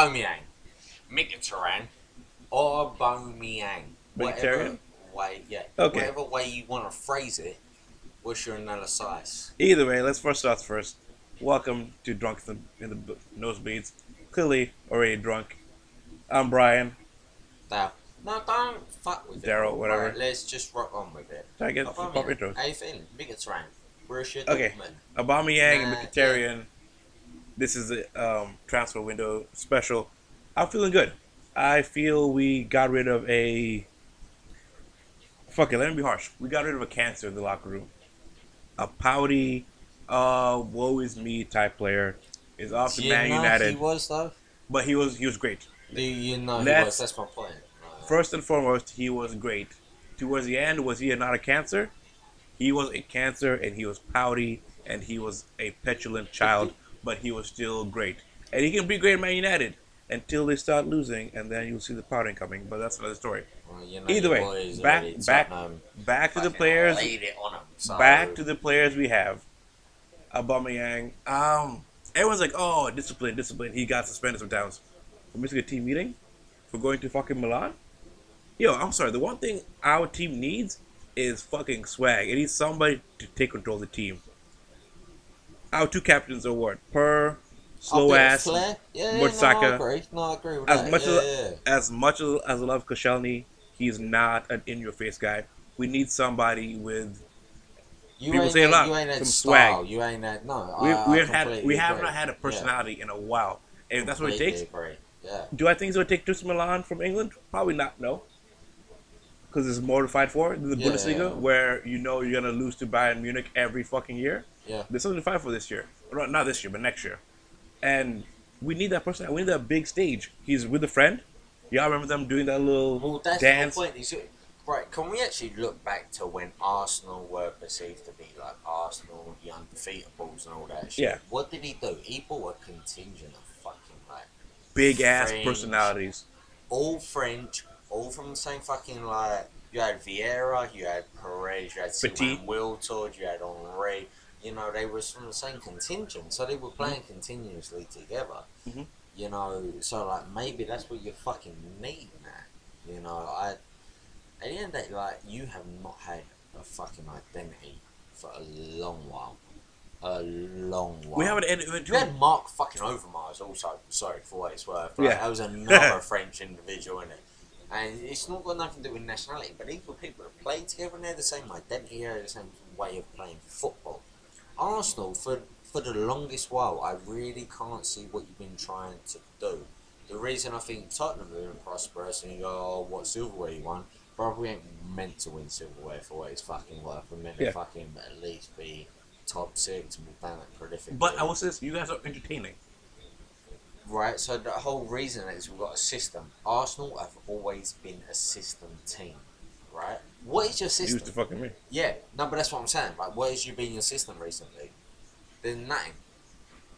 Aubameyang, Mkhitaryan, or Aubameyang. Whatever way, yeah. Okay. Whatever way you want to phrase it, what's your analysis? Either way, let's first start first. Welcome to Drunk in the, in the Nosebleeds. Clearly already drunk. I'm Brian. Now, no, don't fuck with it. Daryl, whatever. Right, let's just rock on with it. Try to get pop intros. how you feeling? Mkhitaryan, Borussia Okay. Dortmund. Aubameyang and Nah, Mkhitaryan. This is a um, transfer window special. I'm feeling good. I feel we got rid of a. Fuck it, let me be harsh. We got rid of a cancer in the locker room. A pouty, uh, woe is me type player is off to you Man United, he was though? but he was he was great. Do you know he Let's- was? That's my point. Right. First and foremost, he was great. Towards the end, was he not a cancer? He was a cancer, and he was pouty, and he was a petulant child, but he was still great. And he can be great at Man United until they start losing, and then you'll see the pouting coming. But that's another story. Well, you know, Either way, back- back- Back to the players. laid it on 'em, so- Back to the players we have. Aubameyang. Um, everyone's like, "Oh, discipline, discipline." He got suspended sometimes for missing a team meeting, for going to fucking Milan. Yo, I'm sorry. The one thing our team needs is fucking swag. It needs somebody to take control of the team. Our two captains are what? Per slow ass. Yeah, But no, I agree. No, I agree As that. much yeah, as yeah. as much as, as I love Koscielny, he's not an in-your-face guy. We need somebody with You people ain't say a lot, You ain't had some style. swag. You ain't had no. we, I, we I had we have not had a Yeah, personality in a while. And that's what it takes, Agree. Yeah. do I think it's going to take just Milan from England? Probably not. No, because it's more to fight for the Yeah. Bundesliga, where you know you're going to lose to Bayern Munich every fucking year. Yeah. There's something to fight for this year. Not- this year, but next year. And we need that person. We need that big stage. He's with a friend. Y'all remember them doing that little Well, that's dance? right? Can we actually look back to when Arsenal were perceived to be like Arsenal, the undefeatables, and all that shit? Yeah. What did he do? He bought a contingent of fucking like Big ass French. personalities. all French, all from the same fucking like. You had Vieira, you had Pires, you had Petit. Wiltord, you had Henry. You know, they was from the same contingent, so they were playing continuously together. Mhm. You know, so like maybe that's what you fucking need now. You know, I. At the end of the day, like you have not had a fucking identity for a long while, a long while. We have an You had Mark fucking Overmars also. Sorry for what it's worth. Like, Yeah. that was another French individual in it. And it's not got nothing to do with nationality, but these were people that played together and they had the same identity, they had the same way of playing football. Arsenal, for for the longest while, I really can't see what you've been trying to do. The reason I think Tottenham have been prosperous and you go, oh, what silverware you won? Probably ain't meant to win silverware for what it's fucking worth. We're meant Yeah. to fucking at least be top six and we've done it prolifically. But I will say this: you guys are entertaining. Right, so the whole reason is we've got a system. Arsenal have always been a system team, right? What is your system? Used to fucking me. Yeah, no, but that's what I'm saying. Like, what has you been your system recently? Then nothing.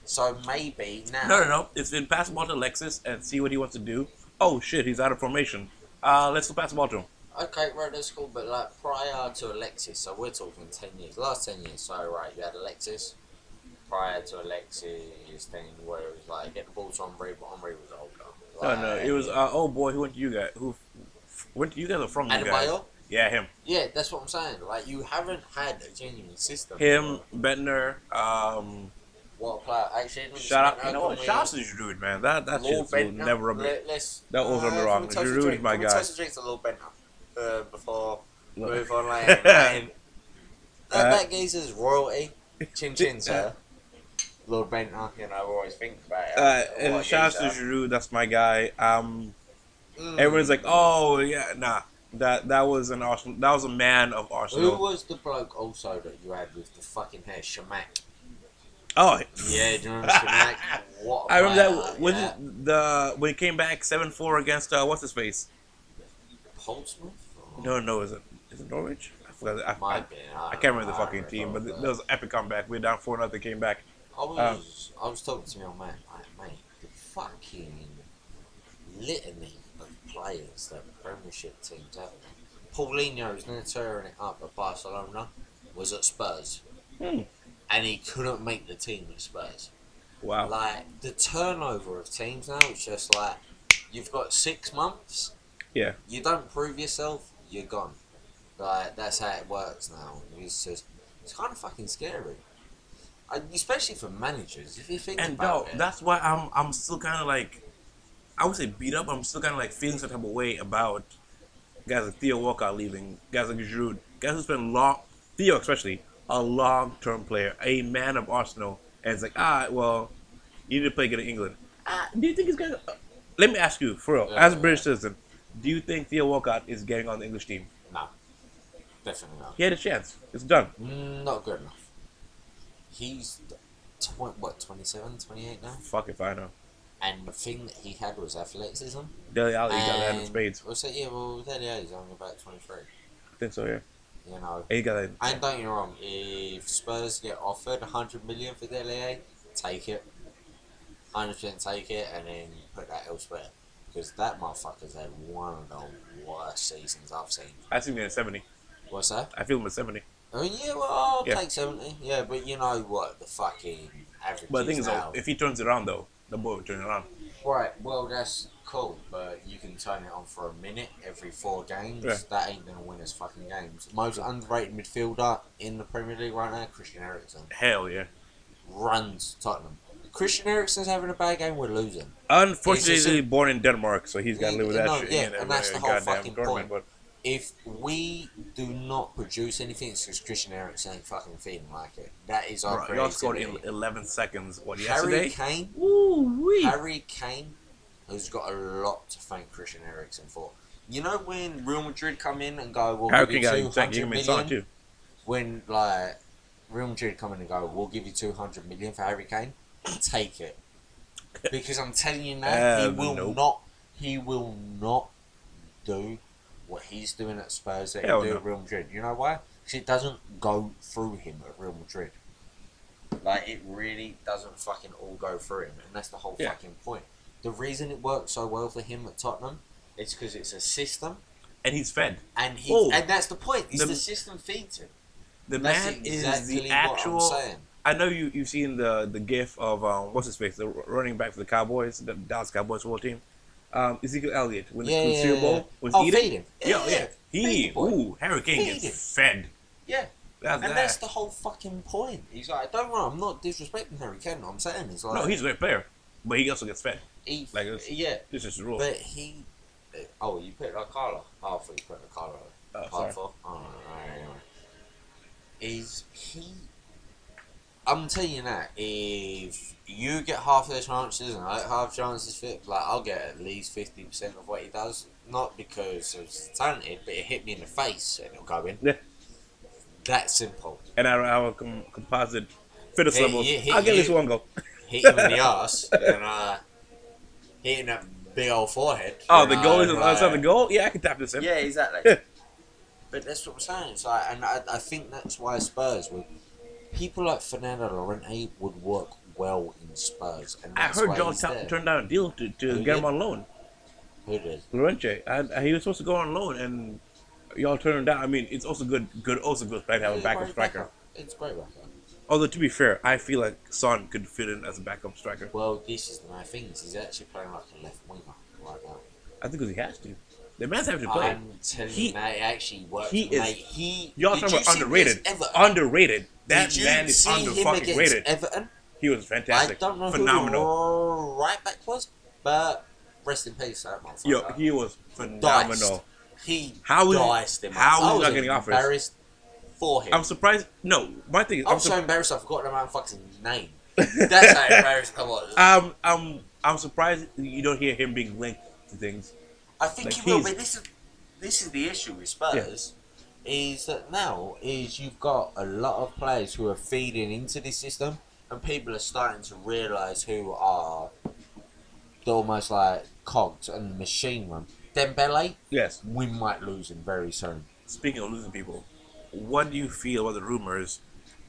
So maybe now. No, no, no. It's been pass the ball to Alexis and see what he wants to do. Oh shit, he's out of formation. Uh, let's go pass the ball to him. Okay, right, that's cool. But like prior to Alexis, so we're talking ten years, last ten years. So right, you had Alexis. Prior to Alexis, thing where it was like get the ball to Henry, but Henry was older. No, no, it was uh, oh boy, who went to you guys? Who f- went to you guys or from you guys? Adebayor? Yeah, him, Yeah, that's what I'm saying. Like you haven't had a genuine system. him, Bendtner. Um, What player? Actually, shout out, you know what? Shout out to Giroud, man. That that shit will never rub. Let, That will uh, wrong. toast the Giroud is my guy. toast the drinks a little Bendtner uh, before we Look. move on. Like, that, Uh, that geezer's royalty. Chin chin, sir. Lord Bendtner, you know, I always think about it. Uh, and shout out to. Giroud. That's my guy. Um, Mm. everyone's like, oh yeah, nah. That that was an Arsenal. That was a man of Arsenal. Who was the bloke also that you had with the fucking hair? Chamakh. Oh Yeah, do you remember Chamakh? What I remember that when yeah. it the when he came back seven four against uh, what's his face? Portsmouth? Or- No, no, is it is it Norwich? I forgot. I, I, be. I don't can't remember the fucking I team, but there was an epic comeback. We were down four nothing, came back. I was I was talking to my old man, like, mate, the fucking litany of players that Premiership teams have. Paulinho was now tearing it up at Barcelona, was at Spurs, Hmm. and he couldn't make the team at Spurs. Wow. Like the turnover of teams now, it's just like you've got six months. Yeah. You don't prove yourself, you're gone. Like that's how it works now. It's just it's kind of fucking scary, especially for managers. If you think And about no, it, that's why I'm I'm still kind of like, I would say beat up. I'm still kind of like feeling some type of way about guys like Theo Walcott leaving, guys like Giroud, guys who spend long, Theo especially, a long term player, a man of Arsenal, and it's like ah well, you need to play good in England. Ah, do you think he's gonna? Uh, let me ask you for real, Yeah, as a yeah. British citizen, do you think Theo Walcott is getting on the English team? no, definitely not. He had a chance. It's done. Mm, Not good enough. He's tw- what 27, 28 now, Fuck if I know. And the thing that he had was athleticism. Dele Alli got that in spades. Well, so yeah, well, Dele Alli's only about twenty three. I think so. Yeah. You know, And he got that. and don't get me wrong, if Spurs get offered hundred million for Dele Alli, take it. Hundred percent take it, and then put that elsewhere. Because that motherfucker's had one of the worst seasons I've seen. I see him at seventy. What's that? I feel him at seventy. I mean, yeah, well, I'll Yeah. take seventy. Yeah, but you know what? The fucking average. But the thing is, now. though, if he turns it around, though, the boy will turn it around. Right, well, that's cool, but you can turn it on for a minute every four games. Yeah. That ain't gonna win us fucking games. Most underrated midfielder in the Premier League right now, Christian Eriksen, Hell yeah. runs Tottenham. Christian Eriksen's having a bad game, we're losing. Unfortunately, a- born in Denmark, so he's got to live with that No, shit. yeah, in and that's the whole fucking point. If we do not produce anything, it's because Christian Eriksen ain't fucking feeling like it. That is our But bro, y'all scored in 11 seconds. What Harry yesterday? Kane, Woo wee. Harry Kane has got a lot to thank Christian Eriksen for. You know when Real Madrid come in and go, "We'll Harry give you Kane two got thank you. hundred He made Son million," when like Real Madrid come in and go, "We'll give you two hundred million for Harry Kane," take it because I'm telling you now, he Uh, will nope. not. He will not do what he's doing at Spurs that Hell he'll do no. at Real Madrid. You know why? Because it doesn't go through him at Real Madrid. Like it really doesn't fucking all go through him, and that's the whole Yeah. fucking point. The reason it works so well for him at Tottenham is because it's a system, And he's fed. and he Oh. and that's the point. Is The- the, system feeds him. The That's man exactly is the actual. I know you you've seen the the gif of um what's his face the running back for the Cowboys the Dallas Cowboys football team, um Ezekiel Elliott when Yeah, the Super Bowl yeah. was Oh, eating. Yeah, yeah, he ooh Harry Kane gets fed. Yeah. That's And that. that's the whole fucking point. He's like, don't worry, I'm not disrespecting Harry Kane. I'm saying is like, no, he's a great player, but he also gets fed. he, like it's- yeah, This is the rule. but he. Oh, you put like Carlo. Oh, I thought you put like Carlo. Oh, Half sorry. Oh, alright, anyway. Is he? I'm telling you that if you get half their chances and I get half chances fit, like I'll get at least fifty percent of what he does. Not because he's talented, but it hit me in the face and it'll go in. Yeah. That simple. and our, our com- composite fitness Hey, levels, yeah, I'll give yeah. this one go. Hit him in the ass and uh, hitting that big old forehead. Oh, the know, goal is on the like- other side of the goal. Yeah, I can tap this in. Yeah, exactly. but that's what I'm saying. It's like, and I, I think that's why Spurs would. People like Fernando Llorente would work well in Spurs, and I heard y'all t- turned down a deal to, to Who get him on loan. Who did? Llorente, I- he was supposed to go on loan, and y'all turned him down. I mean, it's also good, good, also good to have a backup striker. backup. It's great backup. Although to be fair, I feel like Son could fit in as a backup striker. Well, this is my thing. He's actually playing like a left winger right now. I think because he has to. The man's having to play. I'm telling He- you, it actually works. he is- mate. He Y'all talking about underrated. Underrated. That Did man is under fucking rated. Everton. He was fantastic. I don't know Phenomenal. who the right back was, but rest in peace, that motherfucker. Yo, he was phenomenal. He How is- diced him. how I was not getting offers? embarrassed for him. I'm surprised. No, my thing is, I'm I'm, so sur- embarrassed I forgot the man's fucking name. That's how embarrassed I was. um, I'm, I'm surprised you don't hear him being linked to things. I think like, he will, but this is this is the issue with Spurs. Is that now is you've got a lot of players who are feeding into this system, and people are starting to realise who are almost like cogs and the machine run. Dembele, Yes. we might lose him very soon. Speaking of losing people, what do you feel about the rumors?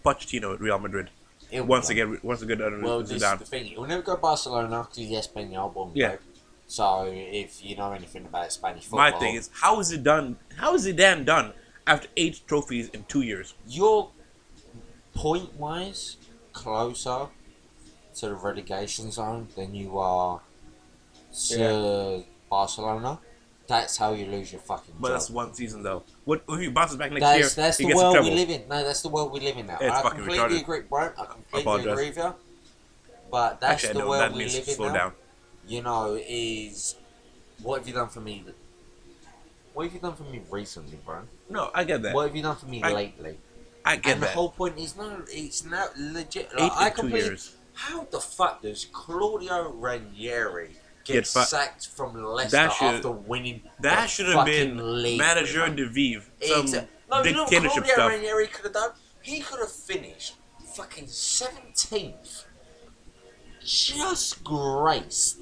Pochettino at Real Madrid He'll once again, once again under Well, this is the thing. He'll never go Barcelona because he's Espanol. Yeah. So if you know anything about Spanish football, My thing is, how is it done? How is Zidane done after eight trophies in two years? you're point wise closer to the relegation zone than you are to Barcelona, that's how you lose your fucking But job. that's one season though. What if he bounces back next That's, year? that's the world we live in. No, that's the world we live in now. It's I fucking completely retarded. agree, Brent. I completely Apologize. agree with you. But that's Actually, the world that we live in slow now. down. You know, is what have you done for me? What have you done for me recently, bro? No, I get that. What have you done for me I lately? I get and the whole point is no, it's not legit. Eight I two years. How the fuck does Claudio Ranieri get, Get fu- sacked from Leicester That should- after winning? That should have been league, manager de Vive. Some Exa- no, you know what Claudio stuff. Ranieri could have done? He could have finished fucking seventeenth, just graced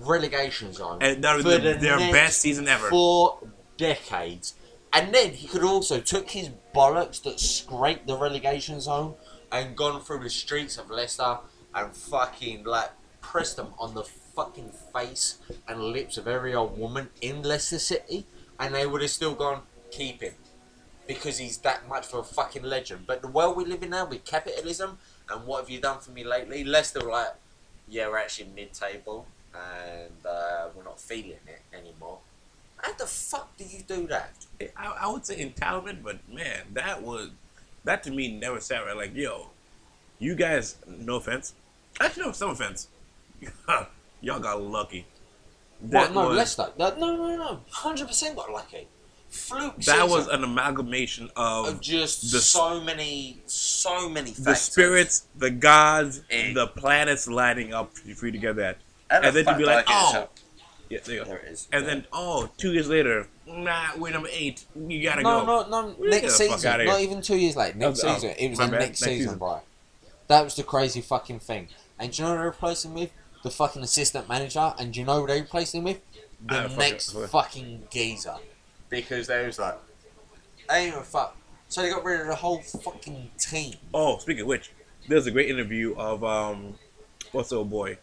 relegation zone And that was for the, the their best season ever. four decades. And then he could also took his bollocks that scraped the relegation zone and gone through the streets of Leicester and fucking like pressed them on the fucking face and lips of every old woman in Leicester City, and they would have still gone keep him because he's that much of a fucking legend. But the world we live in now with capitalism and what have you done for me lately? Leicester were like, yeah, we're actually mid-table and uh, we're not feeling it anymore. How the fuck do you do that? I, I would say entitlement, but man, that was that to me never sat right. Like, yo, you guys, no offense, actually, no, some offense, y'all got lucky. What? No, was, Leicester. No, no, no, no. Hundred percent got lucky. Fluke. That season was an amalgamation of of just the- so many, so many the spirits, the gods, Eh. the planets lining up for you to get that. And, and then you'd be like, oh. Yeah, there you go. there it is. And then, oh, two years later, nah, we're number eight. You gotta no, go. no, no. Get Next season, not here. even two years late. Next Oh, oh, season, it was my the next, Next season, season. bro. That was the crazy fucking thing. And do you know who they replaced him with? The fucking assistant manager. And do you know who they replaced him with? The fuck next it. fucking geezer. Because they was like, I ain't even fuck. So they got rid of the whole fucking team. Oh, speaking of which, there's a great interview of um, what's the old boy,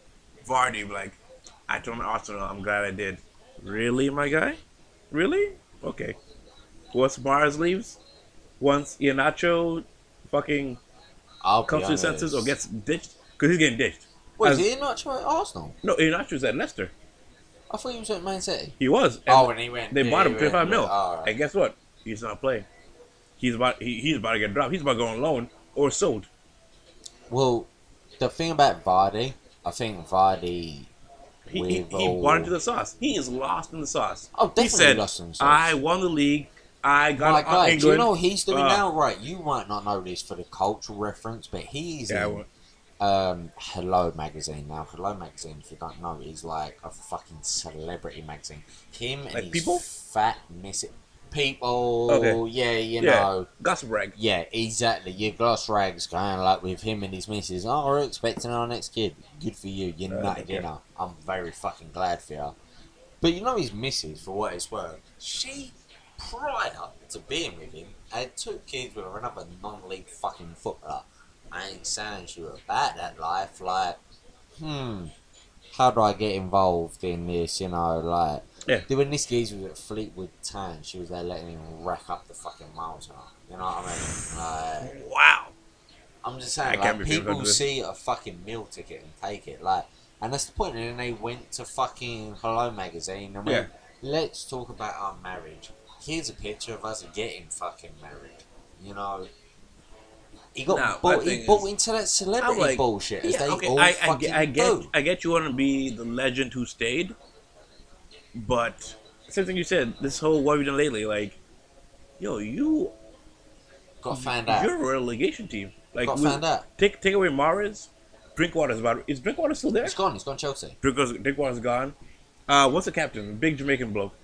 Vardy. Like, I told my Arsenal, I'm glad I did. Really, my guy? Really? Okay. Once Mahrez leaves, once Iheanacho fucking I'll comes to his senses or gets ditched, because he's getting ditched. Wait, as- is not at Arsenal? No, Iheanacho's at Leicester. I thought he was at Man City. He was. Oh, and he went. they yeah, bought him went, 25 mil. right. And guess what? He's not playing. He's about he, he's about to get dropped. He's about to go on loan or sold. Well, the thing about Vardy, I think Vardy. He, he, he into the sauce. He is lost in the sauce. Oh, definitely he said, lost in the sauce. I won the league. I got My on guy, England. do you know what he's doing Uh, now? Right, you might not know this for the cultural reference, but he's Yeah, in um, Hello magazine now. Hello magazine, if you don't know, is like a fucking celebrity magazine. Him and Like his People? fat missing people. Okay. Yeah, you Yeah. know. Gossip rag. Yeah, exactly. Your gloss rags kind of like with him and his missus. Oh, we're expecting our next kid. Good for you. You're Uh, nutty okay. dinner. I'm very fucking glad for you. But you know his missus, for what it's worth, she, prior to being with him, had two kids with another non-league fucking footballer. I ain't saying she was about that life. Like, hmm, how do I get involved in this? You know, like, Yeah. when this geezer was at Fleetwood Town, she was there letting him rack up the fucking miles. You know what I mean? Like, Wow. I'm just saying, like, people see a fucking meal ticket and take it, like, and that's the point. And then they went to fucking Hello magazine and went, let's talk about our marriage. Here's a picture of us getting fucking married. You know, he got Now, bought, he bought is- into that celebrity like, bullshit Yeah, they okay. all I, I, get, I get. I get you want to be the legend who stayed, but same thing you said. This whole what have you done lately? Like, yo, you Got found out. you're a relegation team. Like, Got found out. take take away Mahrez, Drinkwater's about. Is Drinkwater still there? It's gone. It's gone Chelsea. Drinkwater's, Drinkwater's gone. Uh, what's the captain? Big Jamaican bloke.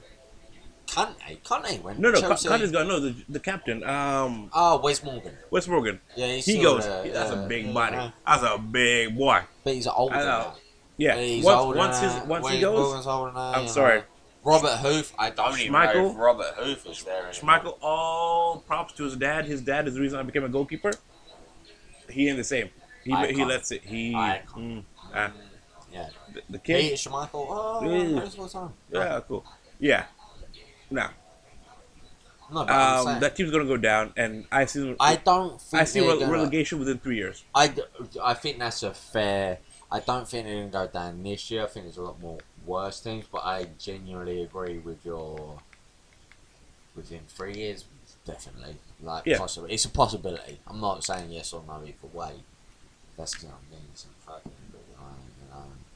Conte. Conte went. No, no, Chelsea. Conte's gone. No, the, the captain. Um, Oh, Wes Morgan. Wes Morgan. Yeah, he's He goes. there, That's yeah, a big yeah, body. yeah. That's a big boy. But he's older now. Yeah. He's once older once his once he goes, now, I'm sorry. know. Robert Huth. I don't even know if Robert Huth is there anymore. Schmeichel, all props to his dad. His dad is the reason I became a goalkeeper. He ain't the same. He, he lets it. He Icon. mm, ah, Yeah. the, the kid. it's Schmeichel. Oh, Yeah. Yeah, cool. Yeah. Now, No, I'm Um, that team's gonna go down, and I see I don't think I see rele- gonna- relegation within three years. I, I think that's a fair. I don't think they're gonna go down this year. I think there's a lot more worse things, but I genuinely agree with your. Within three years, definitely. Like, Yeah. possible. It's a possibility. I'm not saying yes or no either way. That's being. You know,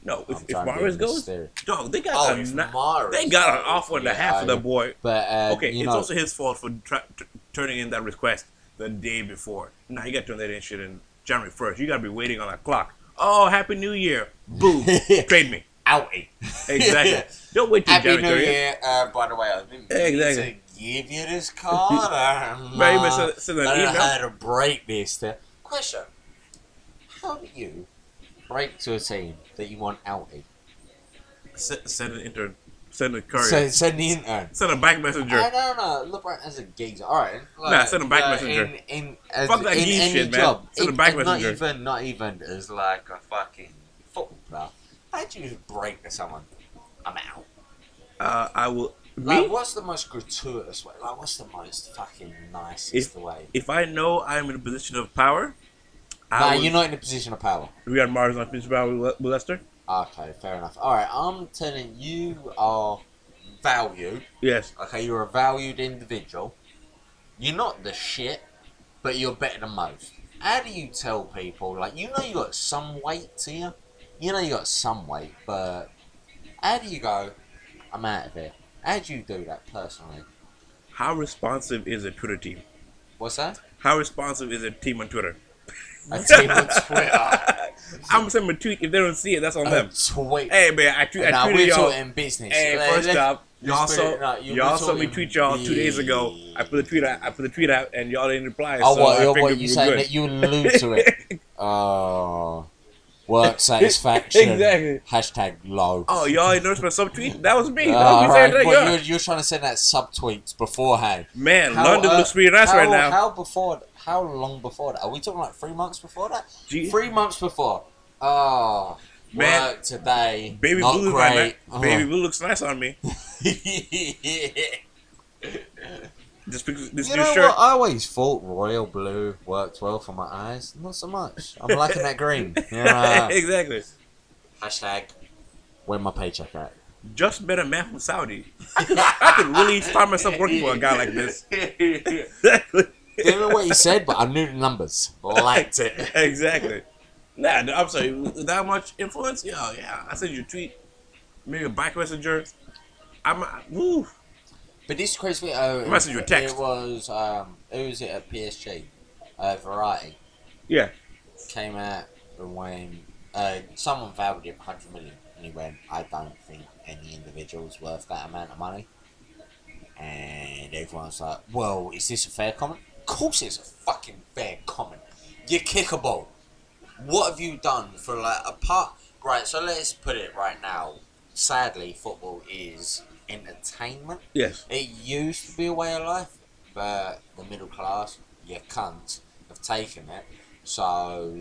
No, if, I'm if trying to be Mahrez goes, mysterious. dog, they got Oh, a Mahrez they got an offer and a half for the boy. But uh, Okay, it's know, also his fault for tra- t- turning in that request the day before. Now you got to turn that in shit in January first. You got to be waiting on a clock. Oh, Happy New Year! Boom, trade me. outie. Exactly. Don't wait till Happy January New 30th. Year. Uh, by the way, I didn't Exactly. to give you this card. you uh, must send- send an I don't know email. how to break this. Question: How do you break to a team that you want outie? Send, send an intern. Send a courier. So send the intern. send a back messenger. I don't know. LeBron as a geezer. All right. Like, Nah, send him back uh, messenger. In, in, as, Fuck that in any shit, man. job. Send him In- back and messenger. Not even, not even as like a fucking football player. How'd you just break to someone? I'm out. Uh, I will. Like, Me? what's the most gratuitous way? Like, what's the most fucking nicest If- way? If I know I'm in a position of power, Nah, will, you're not in a position of power. Riyad Mahrez not position of power with with Leicester. Okay, fair enough. All right, I'm telling you are valued. Yes. Okay, you're a valued individual. You're not the shit, but you're better than most. How do you tell people like you know you got some weight to you? You know you got some weight, but how do you go? I'm out of here. How do you do that personally? How responsive is a Twitter team? What's that? How responsive is a team on Twitter? A team on Twitter. I'm gonna send them a tweet. If they don't see it, that's on A them. tweet. Hey man, I, tweet, I Now tweeted we're y'all. talking business. Hey, Let- first let- off, y'all let's saw it- no, you- y'all saw me tweet y'all two days ago. I put a tweet out. I put a tweet out, and y'all didn't reply. Oh, so what? I What, figured you we saying good. that you allude to it? Oh, work satisfaction. Exactly. Hashtag low. Oh, y'all noticed my subtweet? That was me. That was me right, but that, yeah. you're, you're trying to send that subtweets beforehand. Man, How, London uh, looks pretty nice how, right now. How before? How long before that? Are we talking like three months before that? Gee. Three months before. Oh, Man, work today. Baby not blue, right great. Baby blue looks nice on me. Just because this you new know shirt. what? I always thought royal blue worked well for my eyes. Not so much. I'm liking that green. Yeah. exactly. Hashtag. Where my paycheck at? Just met a man from Saudi. I could, I could really find myself working for a guy like this. Exactly. Didn't know what he said, but I knew the numbers. Liked it. exactly. Nah, I'm sorry. That much influence? Yeah, yeah. I send you a tweet, maybe a back messenger. I'm. Woo. But this crazy. Uh, I messaged you a text. It was um, who was it at PSG? Uh, Verratti Yeah. came out and when uh, someone valued him 100 million, and he went, "I don't think any individual's worth that amount of money." And everyone's like, "Well, is this a fair comment?" Course, it's a fucking fair comment. You kick a ball. What have you done for like a part? Right. So let's put it right now. Sadly, football is entertainment. Yes. It used to be a way of life, but the middle class, you cunt, have taken it. So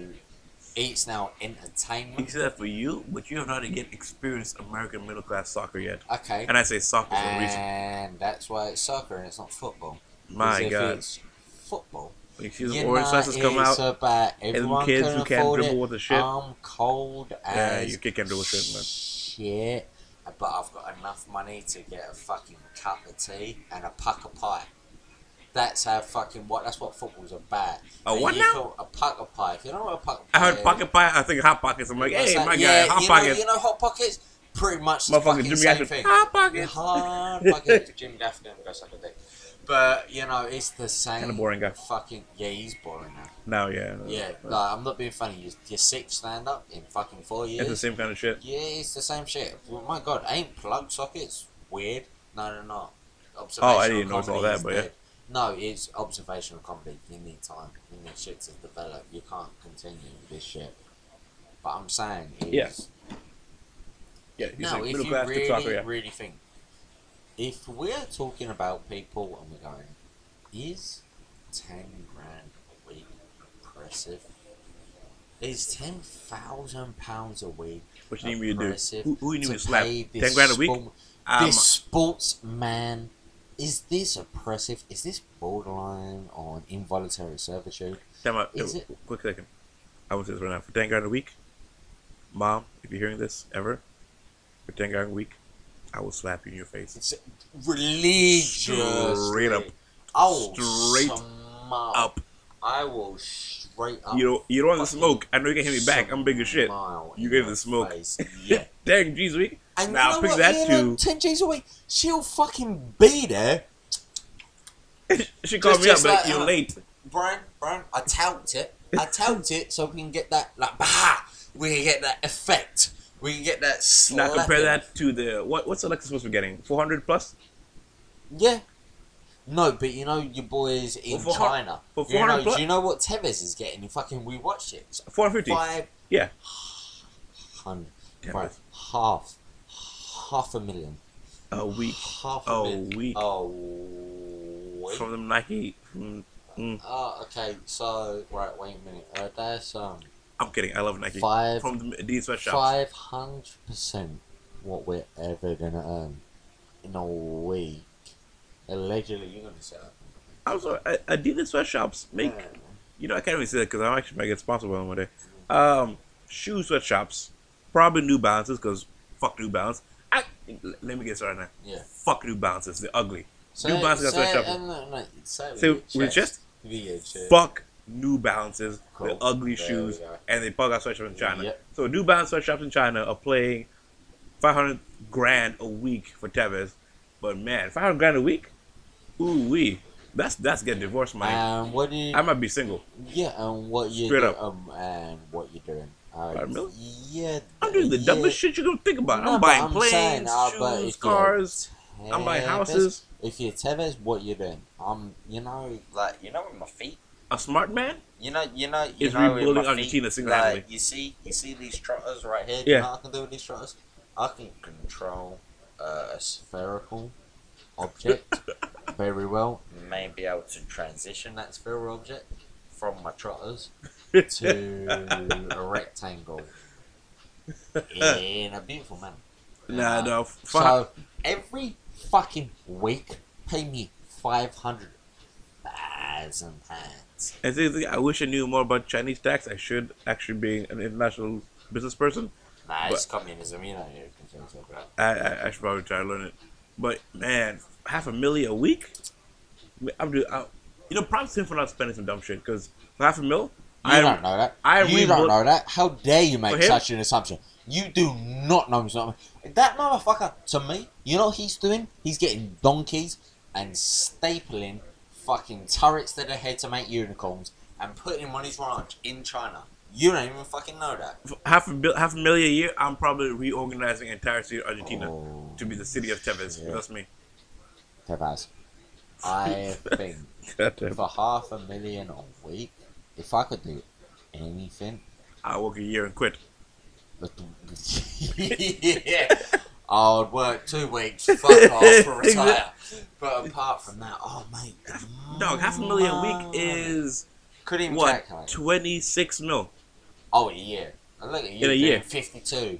it's now entertainment. Except for you, but you have not yet experienced American middle class soccer yet. Okay. And I say soccer for a reason. And that's why it's soccer and it's not football. My God. it's football. You see the orange slices come out, about everyone kids who can't dribble it. with the shit. I'm cold yeah, as you can't do a shit, man. shit, but I've got enough money to get a fucking cup of tea and a puck of pie. That's how fucking what. That's what football's about. A And what you now? A puck of pie. If you know what a puck of I pie heard pocket pie. I think hot pockets. I'm like, hey, that? my yeah, guy, hot you pockets. Know, you know hot pockets? Pretty much the fucking Jimmy same Gaffigan. thing. Hot pockets. Hard pockets. Jimmy Gaffigan go suck a dick. But you know, it's the same. Kinda boring guy. Fucking yeah, he's boring now. No, yeah. Yeah, like I'm not being funny. You, you're six stand up in fucking four years. It's the same kind of shit. Yeah, it's the same shit. Well, my god, ain't plug sockets weird? No, no, no. Oh, I didn't notice all that, but yeah. dead. No, it's observational comedy. You need time. You need shit to develop. You can't continue this shit. But I'm saying is, Yeah. Yeah, say if you really, soccer, yeah. really think, if we're talking about people and we're going, is ten grand a week impressive? Is ten thousand pounds a week What you need me to do? Who, who you need me to to slap? Ten grand a week? sport- Um, this sportsman is this oppressive? Is this borderline on involuntary servitude? Time out. Is it- Quick second. I will say this right now. For 10 grand a week, mom, if you're hearing this ever, for 10 grand a week, I will slap you in your face. It's religiously. Straight up. I will Straight smile. Up. I will straight up. You don't, you don't want the smoke. I know you can hit me back. I'm big as shit. You gave the smoke. face. Yeah. Dang, G's week. And Now, pick what? that yeah, to- 10 G's a week. She'll fucking be there. she called Just- me up, like, like you're that. late. Brian, Brian, I tout it. I tout it so we can get that, like, bah! We can get that effect. We can get that Now compare that to the what? What's Alexis supposed to be getting? 400 plus? Yeah. No, but you know your boys in For four- China. for you 400 know, plus? do you know what Tevez is getting? You fucking we watched it. 450. Five Yeah. hundred, bro, half, half a million, A week half a A million. week. Oh, week. from the Nike. From, mm, Oh, okay. So right, wait a minute. Uh, that's um I'm kidding. I love Nike. five From the Adidas sweatshops. five hundred percent what we're ever gonna earn in a week. Allegedly, you're gonna set up. Also, A- Adidas sweatshops make. Yeah. You know, I can't even say that because I'm actually might get sponsored by them one day. Um, shoe sweatshops, probably New Balances because fuck New Balance. I, let me get started now. Yeah. Fuck New Balances. They're ugly. New Balances got sweatshops. uh, no, no, say it Say with with your your chest? With your chest. Fuck New Balances. Cool. They're ugly There shoes, and they probably got sweatshops in China. Yep. So New Balance sweatshops in China are playing 500 grand a week for Tevez. But man, 500 grand a week? Ooh wee. That's that's getting divorced, man. And what you? I might be single. yeah, and what you Straight do, up. um, and what you doing? Uh? Yeah, I'm doing the yeah. dumbest shit you can think about. No, I'm buying I'm planes, saying, uh, shoes, cars. I'm buying houses. If you're Tevez, what you doing? Um, you know, like you know, with my feet. A smart man? You know, you know, you Is know, rebuilding Argentina single-handedly. like, you see, you see these trotters right here. Yeah. You know I can do with these trotters? I can control uh, a spherical object very well. May be able to transition that spherical object from my trotters to a rectangle in a beautiful manner. Nah, Uh, no. Fuck. So every fucking week, pay me five hundred thousand pounds. And seriously, I wish I knew more about Chinese tax. I should actually being an international business person. Nah, it's communism, you know. I, I, I should probably try to learn it. But man, half a million a week? I'm doing. I, you know, props to him for not spending some dumb shit. Because half a mil, You I don't know that. I you don't know that. How dare you make such an assumption? You do not know something. That motherfucker, to me, you know what he's doing? He's getting donkeys and stapling fucking turrets that are here to make unicorns and putting on his ranch in China. You don't even fucking know that. half a bil, half a million a year. I'm probably reorganizing the entire city of Argentina Oh, to be the city of Tevez. Oh, shit. That's me. Tevaz. I think for half a million a week, if I could do anything, I work a year and quit. Yeah, I would work two weeks, fuck off, for retire. But apart from that, oh mate, Dog, half a million a week is could even what? calculate. Twenty six mil. Oh, a year. Look at you In a year. fifty-two.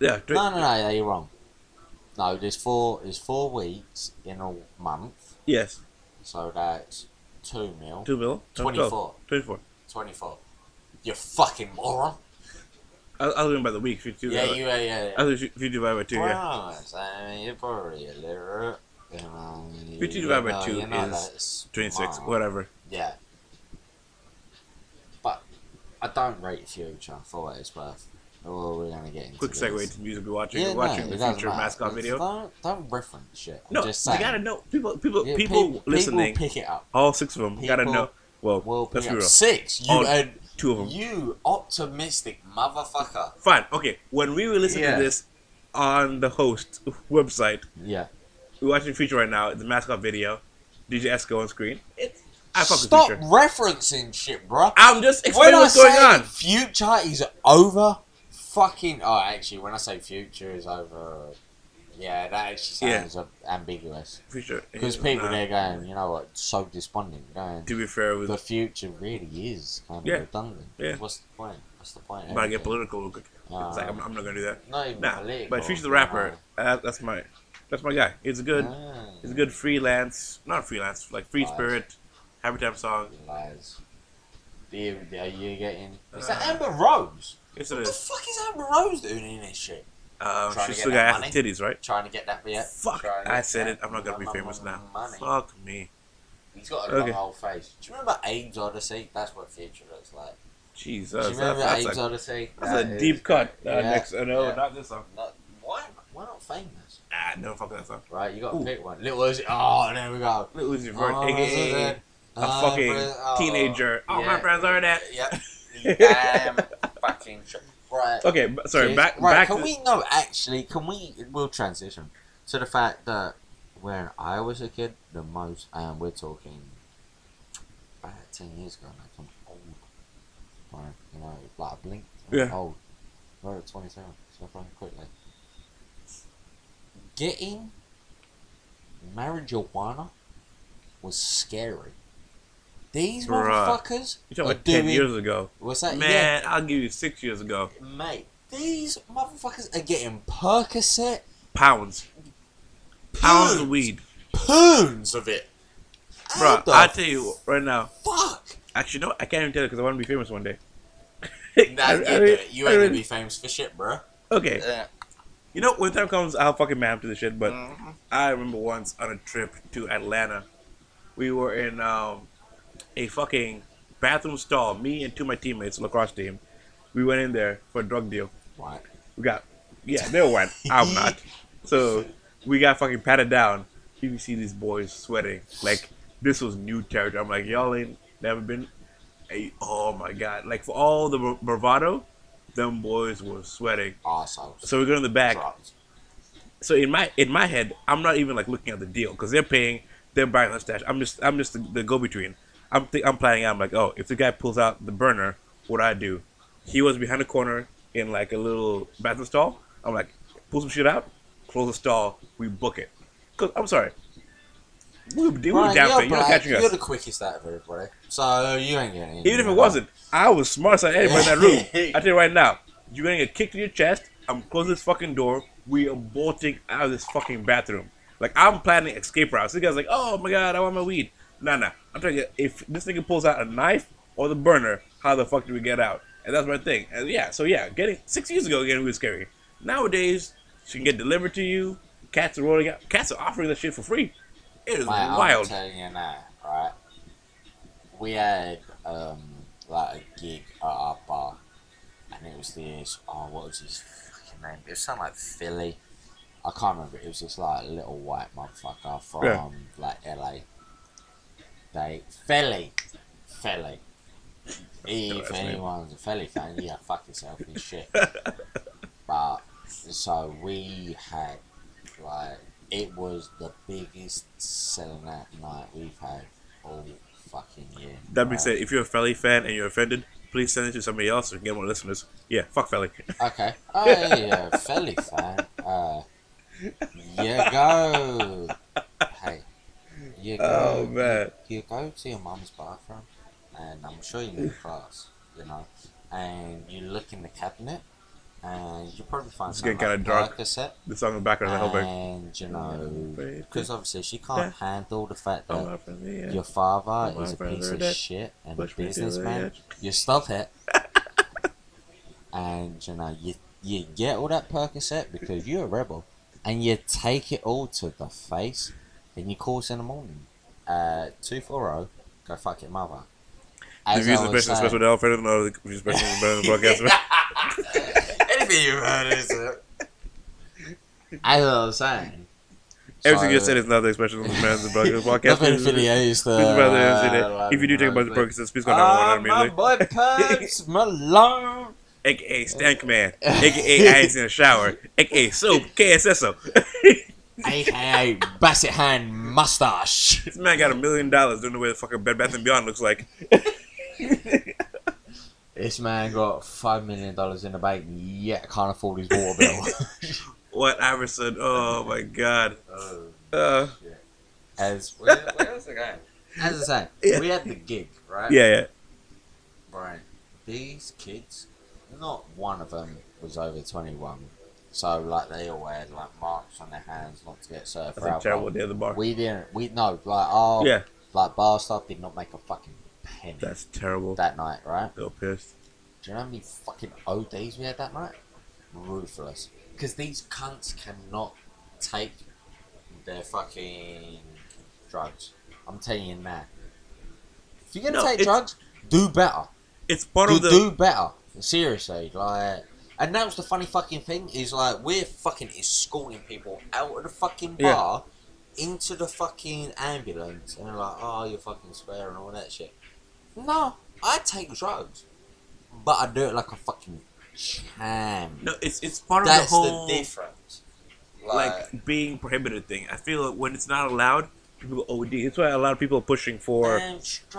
Yeah. tw- No, no, no, you're wrong. No, there's four. There's four weeks in a month, Yes. so that's two mil. Two mil. 24. 24. Twenty-four. You fucking moron. I, I was going by the week. If you do Yeah, that, you, yeah, yeah. I was if you divide by two. Yeah. I mean, you're probably. You you, Fifty you divided by two is Twenty six. Whatever. Yeah. But I don't rate Future for what it's worth. Oh, we're gonna get into Quick this. segue to music we're watching. Yeah, we're watching it the future matter. mascot video. Don't, don't reference shit. I'm No, just you gotta know. People, people, Yeah, people, listening. pick it up. all six of them gotta know. Well, Well, let's be real. six. You All and Two of them. you optimistic motherfucker. Fine. Okay. When we were listening Yeah. to this on the host website, Yeah. we're watching Future right now. The mascot video. DJ Esco on screen. It's I fuck with Stop Future. referencing shit, bro. I'm just When explaining I what's going say on. Future is over, fucking. Oh, actually, when I say future is over, yeah, that actually Yeah. sounds ambiguous. Future. Because yeah, people nah. there going, you know what, so despondent, going, To be fair, with the future really is kind of Yeah. redundant. Yeah. What's the point? What's the point? I'm get political real quick. It's like I'm, Uh, I'm not gonna do that. Not even Nah, political. but Future the rapper. know. Uh, that's my. That's my guy. He's a good. Ah, He's a good freelance, not freelance, like free Lies. spirit, happy time song. lies. Do you, are you getting? Is that Uh, Amber Rose? Yes, it What the is. fuck is Amber Rose doing in this shit? Um, she's still got ass and titties, right? Trying to get that yeah. Fuck! I said it. I'm not gonna be famous now. Money. Fuck me. He's got a Okay. old face. Do you remember Abe's Oddysee? That's what Future looks like. Jesus, Do you that's, remember that's, Abe's a, Oddysee? that's That a is- deep cut. Uh, Yeah, Next, uh, no, yeah. not this song. No, why? Why not famous? Ah, no, fuck that song. Right, you got to pick one. Little Uzi. Oh, there we go. Lil Uzi Vert, Oh, aka a Uh, fucking oh, teenager. All my friends are that. Yep. Damn fucking shit. Right. Okay, sorry. Back, right, back. Can to, we no? Actually, can we? We'll transition to the fact that when I was a kid, the most, and we're talking about ten years ago. Like I'm old, right? You know, like a blink. I'm Yeah. Old. We're at twenty-seven. So very quickly. Getting marijuana was scary. These Bruh. motherfuckers You talking about ten doing- years ago, What's that? Yeah. man? I'll give you six years ago. Mate, these motherfuckers are getting Percocet Pounds, pounds of weed, pounds of it. bro. I tell you right now. fuck. Actually, no, I can't even tell you because I want to be famous one day. Nah, I- you, I mean- you I ain't gonna be famous for shit, bro. Okay, Yeah. you know when time comes, I'll fucking man up to the shit. But Mhm. I remember once on a trip to Atlanta, we were in um, a fucking bathroom stall. Me and two of my teammates, lacrosse team, we went in there for a drug deal. Right. We got, yeah, they went. I'm not. So we got fucking patted down. You can see these boys sweating. Like this was new territory. I'm like, y'all ain't never been. Hey, oh my god! Like for all the bra- bravado, them boys were sweating. Awesome. So we go in the back. So in my in my head, I'm not even like looking at the deal because they're paying, they're buying the stash. I'm just I'm just the, the go between. I'm th- I'm planning out. I'm like, oh, if the guy pulls out the burner, what I do? He was behind the corner in like a little bathroom stall. I'm like, pull some shit out, close the stall, we book it. Cause I'm sorry, we were, we were down you're for it. You're not catching You're the quickest out of everybody. So you ain't getting. Even if it wasn't, I was smart as anybody in that room. I tell you right now, you're gonna get kicked in your chest. I'm closing this fucking door. We are bolting out of this fucking bathroom. Like I'm planning escape routes. This guy's like, oh my god, I want my weed. Nah, nah. I'm telling you, if this nigga pulls out a knife or the burner, how the fuck do we get out? And that's my thing. And yeah, so yeah, getting six years ago, getting was scary. Nowadays, she can get delivered to you. Cats are rolling out. Cats are offering that shit for free. It is Mate, I'm wild. telling you now, right? We had um like a gig at our bar, and it was this. Oh, what was his fucking name? It was something like Philly. I can't remember. It was this like a little white motherfucker from Yeah. like LA. They Philly, Philly. If anyone's a Philly fan, yeah, fuck yourself and shit. But so we had like it was the biggest selling out night we've had all fucking year. That being said, if you're a Felly fan and you're offended, please send it to somebody else so we can get more listeners. Yeah, fuck Felly. Okay. Oh yeah, yeah, Felly fan. Uh, you go. Hey, you oh, go. Oh, man. You, you go to your mum's bathroom, and I'm sure you need class, you know, and you look in the cabinet, and you probably find It's something getting like kinda dark. Percocet, The song in the background, I hope I. and you know, because obviously she can't handle the fact Oh, that yeah. your father is a piece of shit and a pushed me to the businessman. You stop it. and you know, you you get all that Percocet because you're a rebel. And you take it all to the face and you call us in the morning. Uh two four oh, go fuck your mother. The As views I and expressions expressed saying- with Alfred, no, the views expressions better the broadcast. Anything you heard is it? As I was saying. Everything you so- said is not the expression of the man in the broadcast. podcast. Nothing affiliates to. please remember that, uh, If you do take a bunch of Percocets, please contact Ah, one my immediately. boy Pabs Malone. AKA Stank Man. AKA I ain't in the shower. AKA Soap. KSSO. Aka Basset Hand Mustache. this man got a million dollars doing the way the fucking Bed Bath and Beyond looks like. This man got five million dollars in the bank, yet can't afford his water bill. what Iverson? Oh my god. Uh, As where, where else again? As I say, Yeah. we had the gig, right? yeah, yeah. Right. These kids, not one of them was over twenty-one. So like they all had like marks on their hands not to get for like alcohol. terrible day at bar. We didn't. We no like oh yeah, like bar staff did not make a fucking penny that's terrible. that night, right? Were pissed. Do you know how many fucking ODs we had that night? Ruthless. Because these cunts cannot take their fucking drugs. I'm telling you now. If you're gonna No, take drugs, do better. It's part Do, of the. do better. Seriously, like. And that was the funny fucking thing is like we're fucking escorting people out of the fucking Yeah. bar into the fucking ambulance and they're like, oh, you're fucking spare and all that shit. No, I take drugs, but I do it like a fucking champ. No, it's it's part of the whole the difference. like being prohibited thing. I feel like when it's not allowed, people oh, OD. That's why a lot of people are pushing for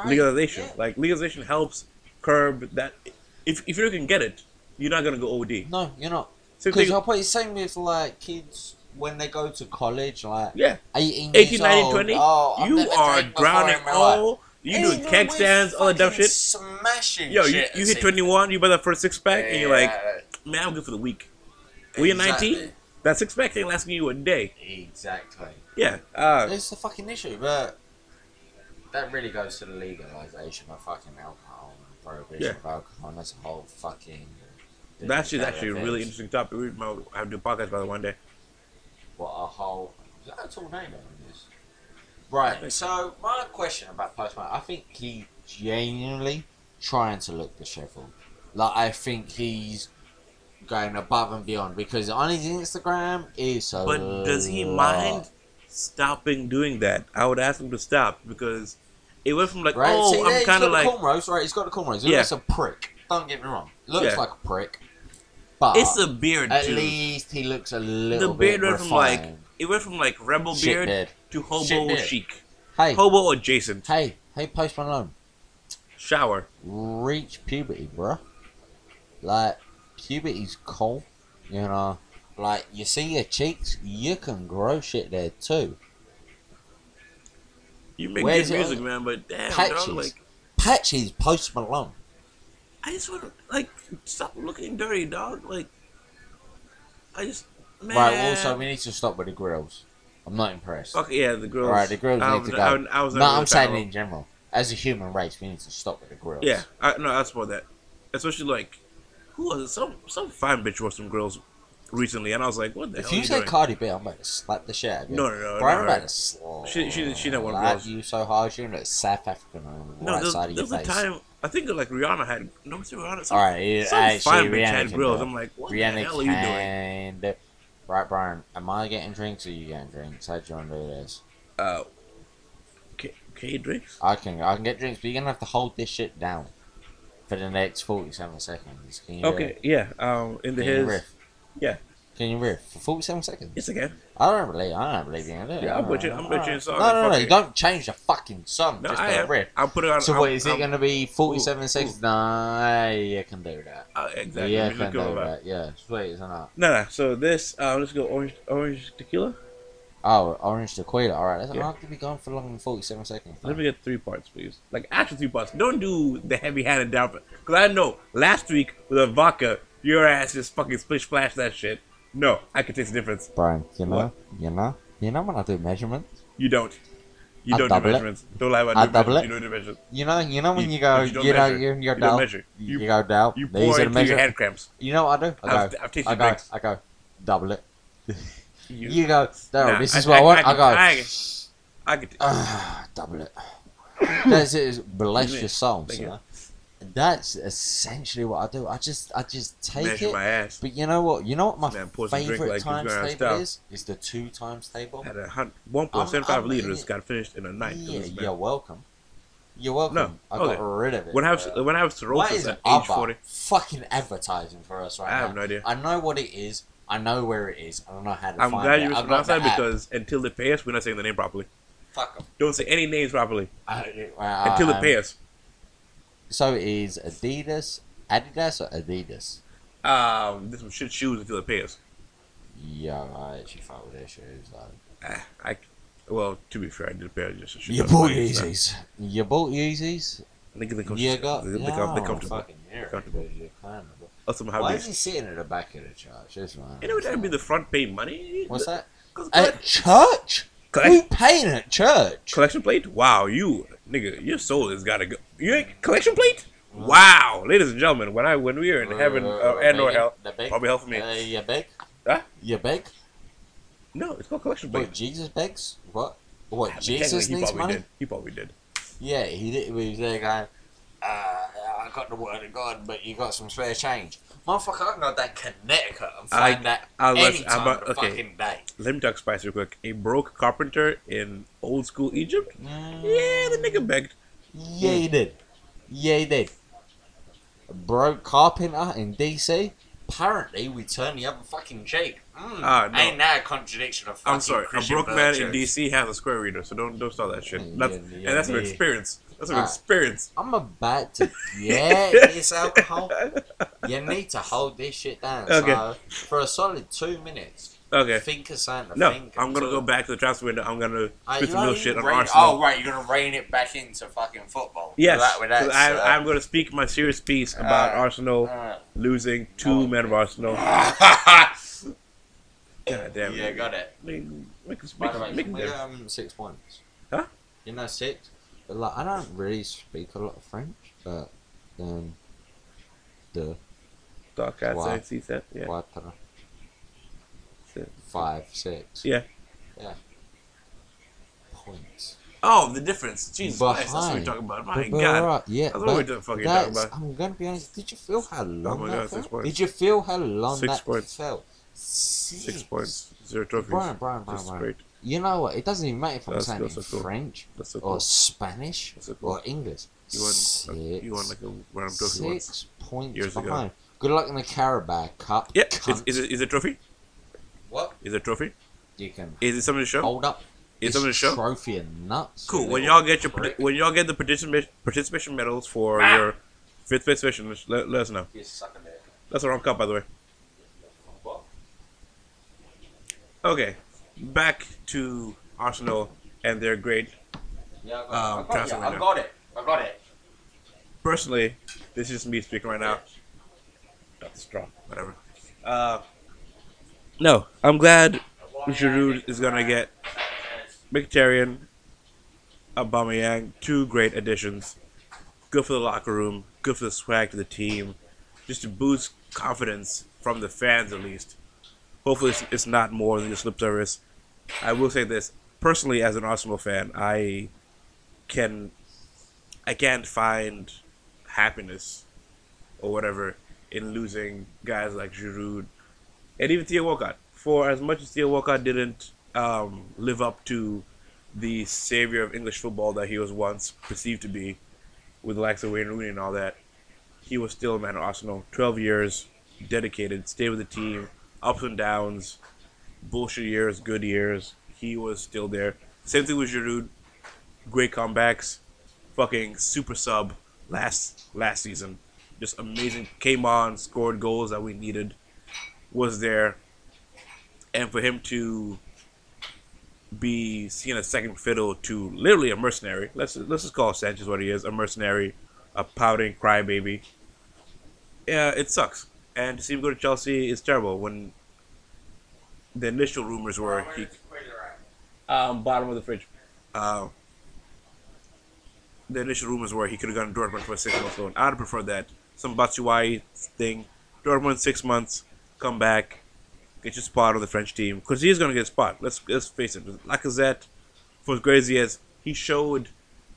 legalization. yeah. Like legalization helps curb that. If if you can get it, you're not gonna go OD. No, you're not. Because. I'll put it same with like kids when they go to college, like Yeah, 18, 18, years 19, old. 20. Oh, you are drowning all. You Hey, doing keg stands, all that dumb shit. Smashing Yo, you, shit you hit 21, you buy that first six pack, and you're like, man, I'm good for the week. When you're 19, Exactly. that six pack ain't lasting you a day. Exactly. Yeah. Uh, It's the fucking issue, but that really goes to the legalization of fucking alcohol and prohibition Yeah. of alcohol. And that's a whole fucking. That's just actually a really interesting topic. We might have to do a podcast about it one day. What a whole. Is that a tall name on this? Right. So my question about Post Malone, I think he genuinely trying to look dishevelled. Like I think he's going above and beyond because on his Instagram is so. But does he mind stopping doing that? I would ask him to stop because it went from like, Right, oh, see I'm kind got of the like, cornrows. Right, he's got the cornrows. He Yeah. looks a prick. Don't get me wrong. Looks Yeah. like a prick, but it's a beard at least he looks a little. the beard bit went from like, it went from like rebel Shit beard to hobo Shit chic, Hey, hobo adjacent. hey, hey, Post Malone. Shower. reach puberty, bruh. Like, puberty's cool, you know. Like, you see your cheeks, you can grow shit there too. You make Where's good it music, on? man, but damn, Patches. dog, like, Patches, Post Malone. I just want to like stop looking dirty, dog. Like, I just man. Right, also, we need to stop with the grills. I'm not impressed. Okay, yeah, the girls. Right, the grills I need to go. I, I no, I'm a saying in general. As a human race, we need to stop with the grills. Yeah, I, no, I support that. Especially like, who was it? Some some fine bitch wore some grills recently, and I was like, what the If hell? you are you say doing? Cardi B, I'm about to slap the shit out of you. No, no, no, Bro, I'm no, about no. to slap She- she- she one of those. you so hard, you're gonna South African on the no, right side of your a face. time I think like Rihanna had no, was it Rihanna? Some, Alright, yeah, some actually, fine bitch Rihanna had grills. it. I'm like, what Rihanna the hell are you doing? can Right, Brian, am I getting drinks or you getting drinks? How do you want to do this? Uh, K, K drinks. I can I can get drinks, but you're gonna have to hold this shit down for the next forty-seven seconds. Can you Okay, yeah. Um, in the Can you his. riff? Yeah. Can you riff for forty-seven seconds? Yes, again. I don't believe I don't believe you do. Yeah, I'll put you- I'll put you in song No, no, no, you don't change the fucking song. No, just I the riff. I'll put it on. So I'm- what is it I'm- gonna be? Forty-seven ooh. seconds? Nah, you can do that. Uh, exactly. Yeah, you can do that. Yeah, sweet, isn't it? No, no. So this, uh, let's go orange, orange tequila. Oh, orange tequila. All right, that's Yeah. not to be gone for longer than forty-seven seconds. Let me get three parts, please. Like actual three parts. Don't do the heavy-handed down. Because I know last week with a vodka, your ass just fucking splish splash that shit. No, I can taste the difference. Brian, you know, What? you know, you know when I do measurements. You don't. You I don't do double it. measurements. Don't lie about I doing double measurements. it. You don't do measurements. You know, you know when You- you, go, you you, know, measure. you're, you're You down. measure. You, You- go down. You pour it until your hand cramps. You know what I do? I I've- go, I've tasted I go, drinks. I go, double it. You, You go, Daryl, Nah, this is I- what I, I- want. I I, can- go, I I ah, double it. That's it. Bless you. your you. sir. That's essentially what I do. I just, I just take measure it. my ass. But you know what? You know what my Man, pour some drink favorite like times table style. is? Is the two times table. Had a hun- 1.75 I'm- I'm- liters got finished in a night. Yeah, you're welcome. You're welcome. No, I okay. got rid of it. When I was when I was what cirrhosis is at age ABBA 40, fucking advertising for us right I now? have no idea. I know what it is. I know where it is. I don't know how to I'm find glad it. you were I've from got outside the app. because until they pay us, we're not saying the name properly. fuck 'em. Don't say any names properly I- uh, until they um, pay us. So it is Adidas, Adidas or Adidas? Um, this some shit shoes until they pay us. Yeah, I actually fuck with their shoes. Like. Ah, I, well, to be fair, I did a pair of just shit. You bought Yeezys. You bought Yeezys. I think they come. You got. They, they yeah, come. They comfortable. Fucking yeah, Comfortable. because you can. Also, how Why is he sitting at the back of the church? That's right. You know that'd be the front paying money. What's that? 'Cause At church? Collect- Who paying at church? collection plate? Wow, you nigga, your soul has got to go. You ain't collection plate? Wow, ladies and gentlemen, when I when we are in heaven uh, and or hell, probably hell for me. Uh, you beg? Huh? You beg? No, it's called collection plate. Jesus begs? What? What, I mean, Jesus he needs probably money? Did. He probably did. Yeah, he, did, he was there going, uh, I got the word of God, but you got some spare change. Motherfucker, I can go down Connecticut and I- find that I was- any I'm time of the okay. fucking day. Let me talk spice real quick. A broke carpenter in old school Egypt. Mm, Yeah, the nigga begged. Yeah, he did. Yeah, he did. A broke carpenter in DC. Apparently, we turn the other fucking cheek. Mm, Ah, no. Ain't that a contradiction of fucking I'm sorry. Christian a broke man in? DC has a square reader, so don't don't start that shit. Yeah, That's, yeah, and that's an experience. That's an Ah. experience. I'm about to get this alcohol. You need to hold this shit down. Okay. So, for a solid two minutes, Okay. think of something to No, think I'm gonna go back to the transfer window. I'm gonna Uh, spit some real shit on rein- Arsenal. Oh, right, you're going to rein it back into fucking football. Yes, That, with that, I, I'm going to speak my serious piece about Uh, Arsenal uh, losing two Oh. men of Arsenal. yeah, God damn it. got it. Make, make, make, way, make we um, six points. Huh? You know six? But like, I don't really speak a lot of French, but um, the Talk, I'd see that. Yeah. quatre. Five, six. Yeah. Yeah. Points. Oh, the difference. Jesus Christ, that's what we're talking about. My But- but God. alright, yeah, That's what we're fucking talking about. I'm gonna be honest. Did you feel how oh long my that God, six felt? points. Did you feel how long Six that points. felt? Six points, zero trophies. Brian, Brian, Brian, Brian. great. You know what? It doesn't even matter if I'm That's- saying that's in so cool. French so or. Spanish so cool. or English. You won, Six, you won like a random trophy once. six points years ago. Good luck in the Carabao Cup. Yeah, is, is, it, is it a trophy? What? Is it a trophy? You can Is it something to show? hold up. Is this something to show? Trophy and nuts. Cool. When y'all get your prick. when y'all get the participation participation medals for Ah! your fifth place fishing, let, let us know. You sucking it. That's the wrong cup, by the way. Okay, back to Arsenal and their great. Yeah, I got, Um, it. I, got transfer it. I window. got it. I got it. Personally, this is me speaking right now. Not the straw, whatever. Uh, no, I'm glad Giroud is gonna get Mkhitaryan, Aubameyang, two great additions. Good for the locker room. Good for the swag to the team. Just to boost confidence from the fans, at least. Hopefully, it's, not more than just lip service. I will say this personally, as an Arsenal fan, I can, I can't find happiness or whatever in losing guys like Giroud and even Theo Walcott. For as much as Theo Walcott didn't um, live up to the savior of English football that he was once perceived to be, with the likes of Wayne Rooney and all that, he was still a man of Arsenal. 12 years, dedicated, stayed with the team, ups and downs, bullshit years, good years. He was still there. Same thing with Giroud. Great comebacks. Fucking super sub last last season. Just amazing. Came on, scored goals that we needed. Was there. And for him to be seen as second fiddle to literally a mercenary. Let's let's just call Sanchez what he is, a mercenary, a pouting crybaby. Yeah, it sucks. And to see him go to Chelsea is terrible. When the initial rumors were he um, bottom of the fridge. Uh, the initial rumors were he could have gone to Dortmund for a six month loan. I'd prefer that. Some Batshuayi thing. Dortmund six months, come back, get your spot on the French team because he is going to get a spot. Let's let's face it. Lacazette, for as great as he is, he showed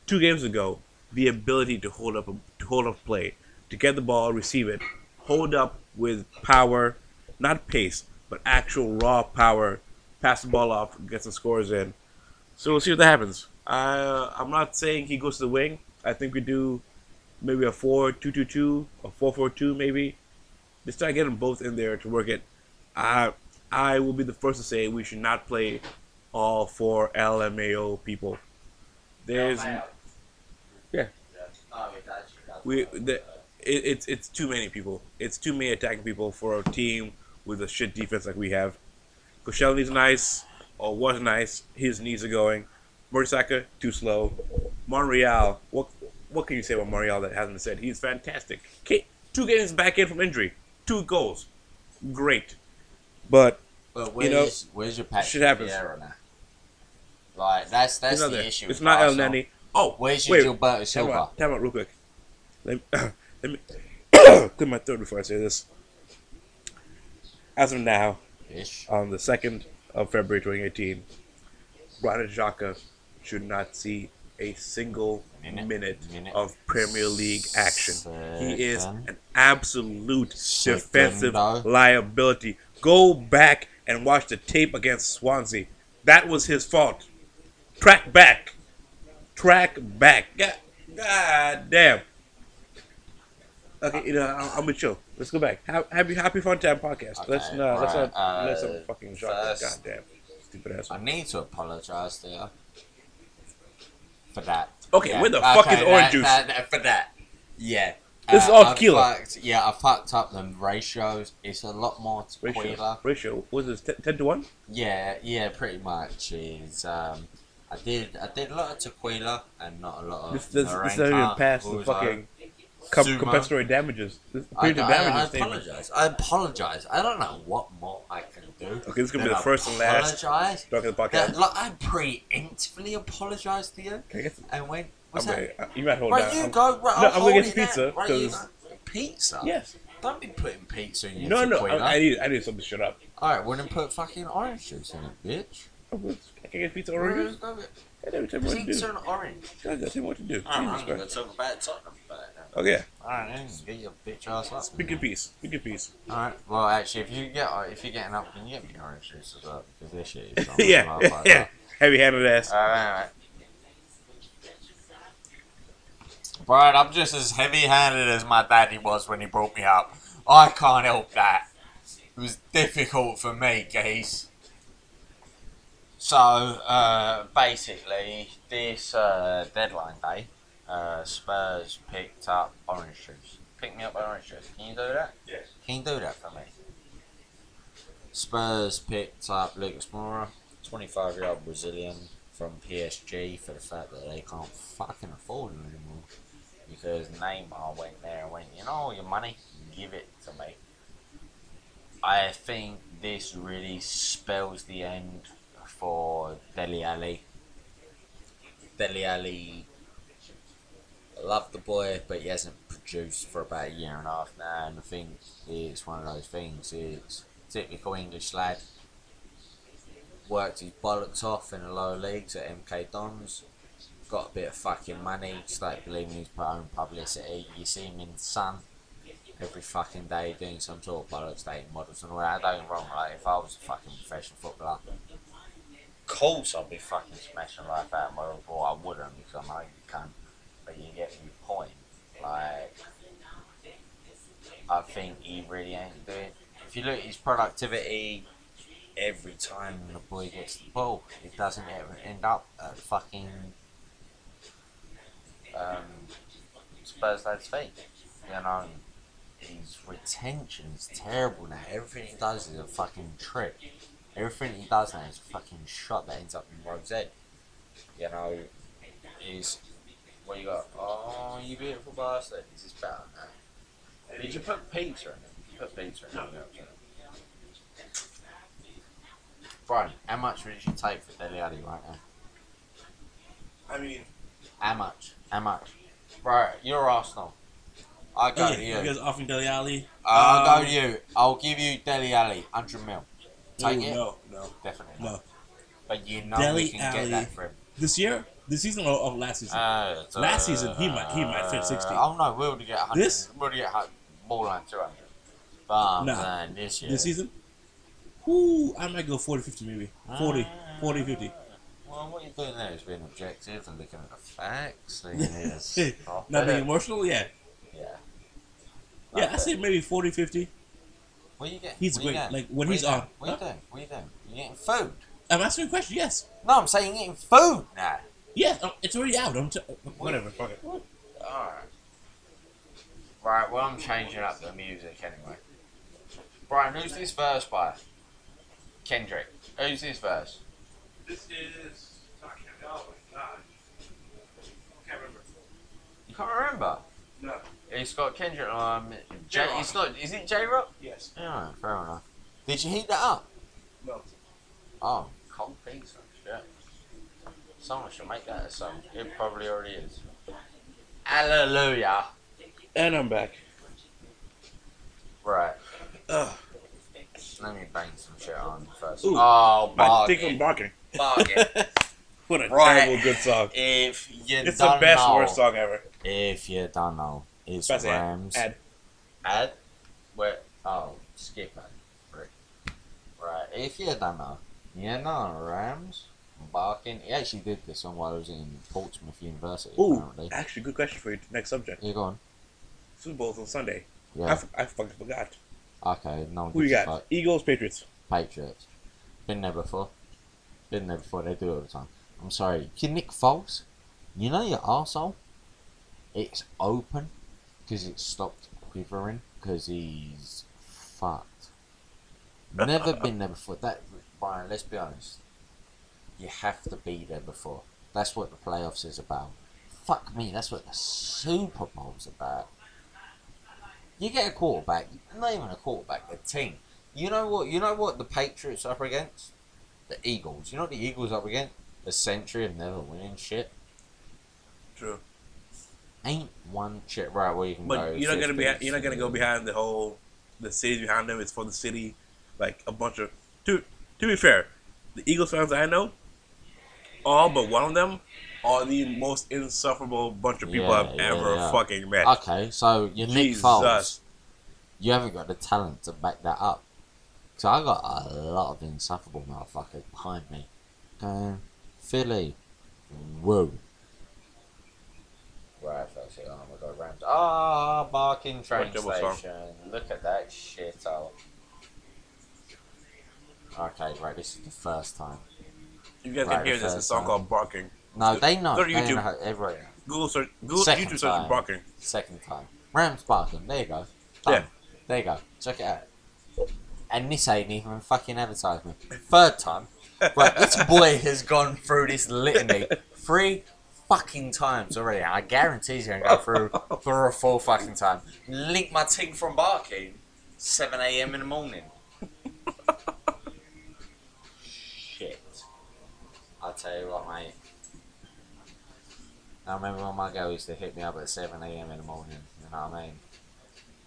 two games ago the ability to hold up a, to hold up play, to get the ball, receive it, hold up with power, not pace, but actual raw power, pass the ball off, get some scores in. So we'll see what that happens. Uh, I'm not saying he goes to the wing. I think we do maybe a 4 2 2 2, a 4 4 2 maybe. Just try to get them both in there to work it. I, I will be the first to say we should not play all four LMAO people. There's Yeah. we the, it, it's it's too many people. It's too many attacking people for a team with a shit defense like we have. Koscielny's nice or was nice. His knees are going. Mertesacker too slow. Monreal, what what can you say about Monreal that hasn't been said? He's fantastic. Ca- Two games back in from injury. Two goals. Great. But You where's, know, where's your Patrick shit happens. Vieira now? Like that's that's the issue. It's not El. Nani. Oh, Where's your wait. Gilberto Time Silva? out, time out real quick. Let me, let me clear my throat before I say this. As of now, Ish. on the 2nd of February 2018, Granit Xhaka should not see a single Minute. minute, Minute. of Premier League action. He is an absolute Second, defensive liability. Go back and watch the tape against Swansea. That was his fault. Track back. Track back. God, God damn. Okay, you know, I'm, I'm gonna chill. Let's go back. Happy, happy fun time podcast. let's Okay, not, let's not, uh, let's not fucking shot. God damn, stupid ass. I need to apologise to you for that. Okay, where the fuck is that- orange juice? that- that- for that, yeah. This is all I tequila. fucked- yeah, I fucked up the ratios. It's a lot more Ratio, tequila. ratio. Was it 10, 10 to one? Yeah, yeah, pretty much. Is um, I did I did a lot of tequila and not a lot of This, this, this doesn't even pass the fucking com- compensatory damages. This I, punitive I, I damages apologize. I apologize. I don't know what more I can. Okay, this is gonna be than the first and last Apologize. talking the That, podcast. like, I preemptively apologized to you Can I get some? and went, what's Okay, that? uh, you might hold Right, down. you I'm- go. Right, No, I'll I'm gonna get it pizza, down. Right, you 'cause- go. Pizza? Yes. Don't be putting pizza in your No, no. I, I need, I need something to shut up. Alright, well then put fucking orange juice in it, bitch. Oh, I can get pizza oranges. Go with I never tell me what to Pizza do. and orange. I tell me what to do. Alright, I'm gonna Christ. talk about Tottenham about it now. Okay, Alright, then, get your bitch ass up. speak in piece. Speak in piece. Alright, well actually, if you get if you're getting up, can you get me orange juice as well? Because this shit is. yeah, yeah, yeah. Heavy handed ass. Alright, alright. I'm just as heavy-handed as my daddy was when he brought me up. I can't help that. It was difficult for me, geese. So, uh, basically, this uh, deadline day, uh, Spurs picked up orange juice. Pick me up orange juice. Can you do that? Yes. Can you do that for me? Spurs picked up Lucas Moura, 25 year old Brazilian from PSG, for the fact that they can't fucking afford him anymore. Because Neymar went there and went, you know, all your money, give it to me. I think this really spells the end for Dele Alli. Dele Alli loved the boy, but he hasn't produced for about a year and a half now. And I think it's one of those things. It's typical English lad. Worked his bollocks off in the lower leagues at MK Dons. Got a bit of fucking money. Started believing his own publicity. You see him in the Sun every fucking day doing some sort of bollocks dating models and all that. Don't get wrong. Like if I was a fucking professional footballer, of course I'd be fucking smashing life out of models. Well, I wouldn't because I know you can. But you get my point. Like, I think he really ain't doing. If you look at his productivity, every time the boy gets the ball, it doesn't ever end up at fucking um, Spurs lad's feet. You know, his retention's terrible now. Everything he does is a fucking trick. Everything he does now is a fucking shot that ends up in Rosette. You know, is what you got? Oh, you beautiful bastard. This is better now. Did you put pizza in it? You put pizza in it. Brian, how much did you take for Dele Alli right now? I mean, How much? How much? Bro, you're Arsenal. I go Okay, to you you. guys offering Dele Alli? I'll Um, go to you. I'll give you Dele Alli, 100 mil. Take Ooh, it? No, no, Definitely. no. But you know Deli we can Ali. get that for him. This year, this season, or of last season? Uh, Last season, he might- he might fit 60. Oh no, we'll get 100. This? We'll get hun- more than 200. But Nah. this year. This season? Whoo, I might go 40 50 maybe. 40, 40 50. Well, what you're doing there is being objective and looking at the facts. Not being emotional? Yeah. Yeah. Yeah, I say maybe 40 50. What you getting? He's great. Like, when What he's on. What you doing? What you doing? You getting food? I'm asking a question, yes. No, I'm saying you're getting food now. Yes, um, it's already out. I'm t- whatever. Fuck it. Alright. Right, well, I'm changing up the music anyway. Brian, who's this verse by? Kendrick. Who's this verse? this is. I can't, oh my god. Can't remember. You can't remember? No. it's got Kendrick Lamar. J, Jay Rock. it's not. Is it Jay Rock? Yes. Yeah, fair enough. Did you heat that up? No. Oh, cold pizza. Someone should make that a song. It probably already is. Hallelujah. And I'm back. Right. Ugh. Let me bang some shit on first. Ooh. oh, I think I'm bargain. barking. bargain. What a Right. terrible good song. if you It's the don't best know, worst song ever. If you don't know, it's Press. Ramz. Ad. Ad? Where? Oh, skip ad. Right. Right. If you don't know, you know Ramz. Barking. He actually did this one while I was in Portsmouth University. Ooh, Apparently. actually, good question for you. Next subject. You go on. Super Bowl's on Sunday. I, Yeah. f- I fucking forgot. Okay. No one Who you got? fuck. Eagles, Patriots. Patriots. Been there before. Been there before. They do it all the time. I'm sorry. You Nick Foles. You know your arsehole? It's open because it stopped quivering because he's fucked. Never been there before. That Brian, let's be honest. You have to be there before. That's what the playoffs is about. Fuck me, that's what the Super Bowl's about. You get a quarterback, not even a quarterback, a team. You know what? You know what the Patriots are up against? The Eagles. You know what the Eagles are up against? A century of never winning shit. True. Ain't one shit right where you can go. But you're not gonna be you're not gonna go behind the whole the cities behind them. It's for the city, like a bunch of. To to be fair, the Eagles fans I know, all but one of them, are the most insufferable bunch of people Yeah, I've yeah, ever yeah. fucking met. Okay, so you're Nick Jesus. Foles. You haven't got the talent to back that up. So I got a lot of insufferable motherfuckers behind me. Going, Philly. Whoa. Right, that's it. Oh my god, Ramz. Ah, barking train What song? station. Look at that shit hole. Okay, right, this is the first time. You guys Right, can hear this. It's a song called "Barking." No, they know. Go to They YouTube. know everyone. Google search. Google Second YouTube search time. "Barking." Second time. Ramz barking. There you go. Done. Yeah. There you go. Check it out. And this ain't even fucking advertisement. Third time. Right, this boy has gone through this litany three fucking times already. I guarantee he's gonna go through for a full fucking time. Link my team from barking. 7 a.m. in the morning. I'll tell you what, mate. I remember when my girl used to hit me up at 7 a.m. in the morning. You know what I mean?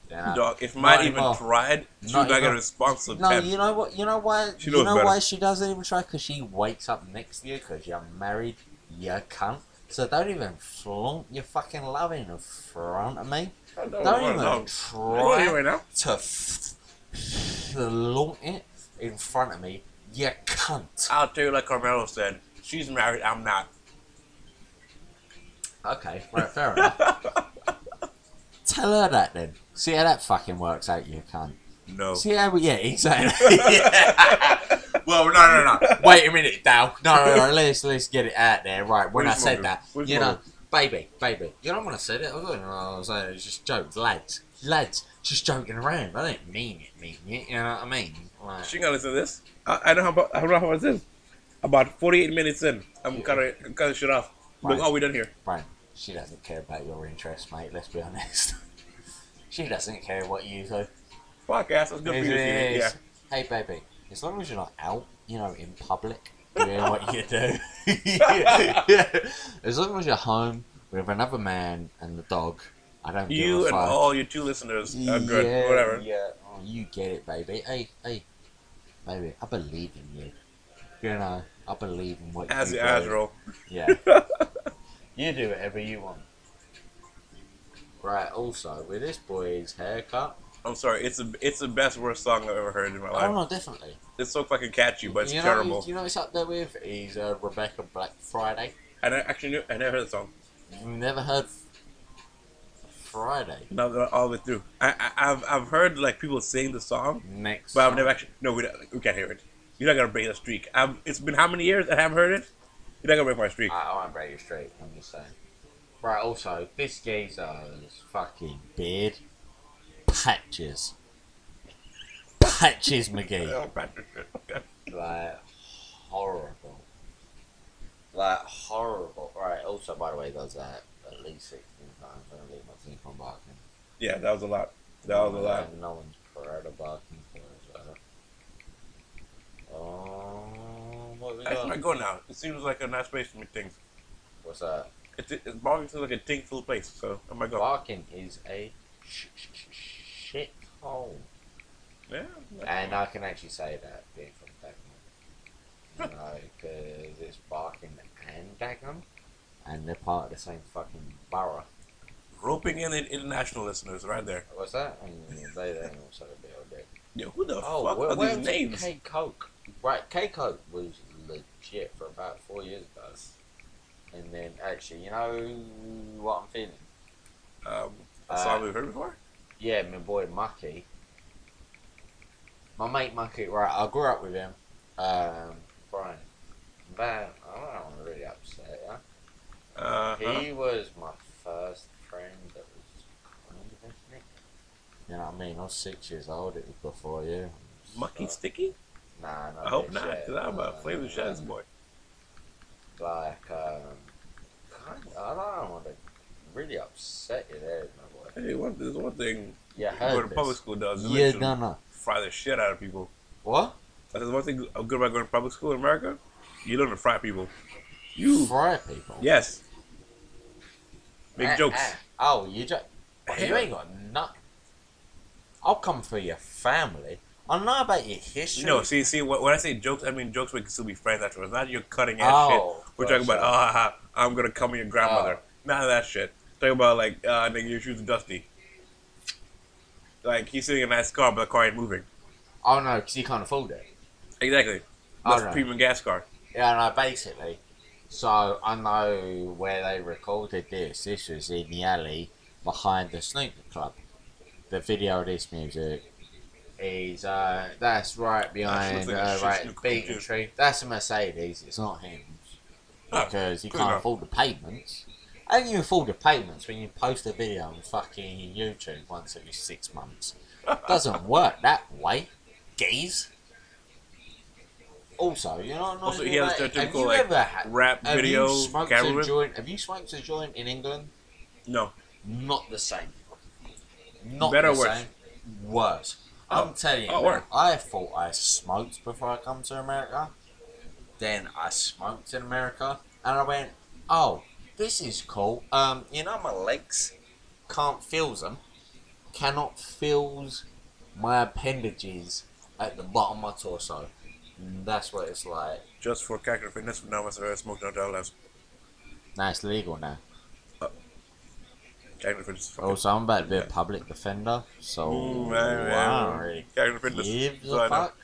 Then I- Dog, if mine even anymore. tried, she Not would not get a response No, 10. you know what? You know why? She you know better. why she doesn't even try? Because she wakes up next to you because you're married. You cunt. So don't even flaunt your fucking love in front of me. Know, Don't even know. Try now. to f- flaunt it in front of me. You cunt. I'll you like Carmelo said. She's married. I'm not. Okay, right, fair enough. Tell her that then. See how that fucking works out, you cunt. no. See how we, yeah, exactly. Yeah. Well, no, no, no. Wait a minute, Dal. No, no, no. Let's let's get it out there. Right, when I said that, you know, baby, baby. You know when I said it, I was like, I was saying it's just jokes, lads, lads, just joking around. I didn't mean it, mean it. You know what I mean? Like, She gonna listen to this. I, I know how about I don't know how it is. About 48 minutes in, I'm cutting cutting shit off. Like, Right. oh, we done here. Brian, she doesn't care about your interests, mate. Let's be honest. she doesn't care what you do. Podcast. That's good for you. to see it. It Yeah. Hey, baby, as long as you're not out, you know, in public, doing what you do. yeah. As long as you're home with another man and the dog, I don't give You and fuck. all your two listeners are good. Yeah, Whatever. Yeah, oh, you get it, baby. Hey, hey, baby, I believe in you. You know, I believe in what As you the do. roll. Yeah. you do whatever you want. Right, also, with this boy's haircut, I'm sorry. It's the it's the best worst song I've ever heard in my life. oh no, definitely. It's so fucking catchy, but it's you know, terrible. You know, it's up there with is uh, Rebecca Black Friday. And I actually knew I never heard the song. You've never heard Friday. That all the way through. I, I I've I've heard like people sing the song, Next, but I've never actually. No, we don't, we can't hear it. You're not gonna break the streak. i it's been how many years I haven't heard it? You're not gonna break my streak. I, I won't break your straight. I'm just saying. Right. Also, this geezer's fucking beard patches. Patches McGee. Oh. Like horrible. Like horrible. Right. Also, by the way, does that at least sixteen times. I'm gonna leave my team from barking. Yeah, that was a lot. That was a lot. No one's proud of barking for as well. Oh, what we That's where I go now. It seems like a nice place to meet things. What's that? It's, it's barking seems like a thinkful place, so oh I might go. Barking is a sh- sh- sh- shit hole. Yeah. And I can actually say that being from Dagenham. You know, because it's Barking and Dagenham, and they're part of the same fucking borough. Roping in international listeners right there. What's that? And they don't also be day. Yo, who the Oh, fuck where, are where these names? K Koke? Right, K Koke was legit for about four years guys. And then, actually, you know what I'm feeling? Um, a Uh, song we've heard before? Yeah, my boy Mucky. My mate Mucky, right, I grew up with him. Um, Brian. But I don't want to really upset you. Uh, He was my first friend that was kind of ethnic. You know what I mean? I was six years old, it was before you. Mucky So- Sticky? Nah, no. I hope not, because I'm a Uh, Flavor Shaz boy. Like, um, kind of, I don't want to really upset you there, my boy. Hey, one, there's one thing Yeah, go to public this. school does. is You're fry the shit out of people. What? That's one thing good about going to public school in America. You learn to fry people. You. Fry people? Yes. Make Ah, jokes. ah. Oh, you just. You ain't got nothing. I'll come for your family. I know about your history. No, see, see, when when I say jokes, I mean jokes we can still be friends afterwards. Not your cutting edge Oh, shit. We're talking about, gotcha. oh, haha, I'm gonna come with your grandmother. Oh. None of that shit. Talking about like, uh, nigga, your shoes are dusty. Like he's sitting in a nice car, but the car ain't moving. Oh no, because you can't afford it. Exactly. Oh, That's a premium gas car. Yeah, no, basically. So I know where they recorded this. This was in the alley behind the snooker club. The video of this music is uh that's right behind looks like a uh, right Beacon. Tree. That's a Mercedes. It's not him Ah, because you can't enough. afford the payments. How can you afford the payments when you post a video on fucking YouTube once every six months? Doesn't work that way, geez. Also, you know, Also, he has have you like, ever had, Rap have video, you smoked a joint? Have you smoked a joint in England? No. Not the same. Not Better the worse? same. Worse. Oh. I'm telling you, Oh, man. I thought I smoked before I come to America. Then I smoked in America, and I went, "Oh, this is cool." Um, you know, my legs can't feel them. Cannot feel my appendages at the bottom of my torso. That's what it's like. Just for character fitness, none of us have ever smoked no. Now it's legal now. Character fitness is fucking. Also, I'm about to be a public defender, so Mm, man, man. I don't really Character fitness. give So I a fuck.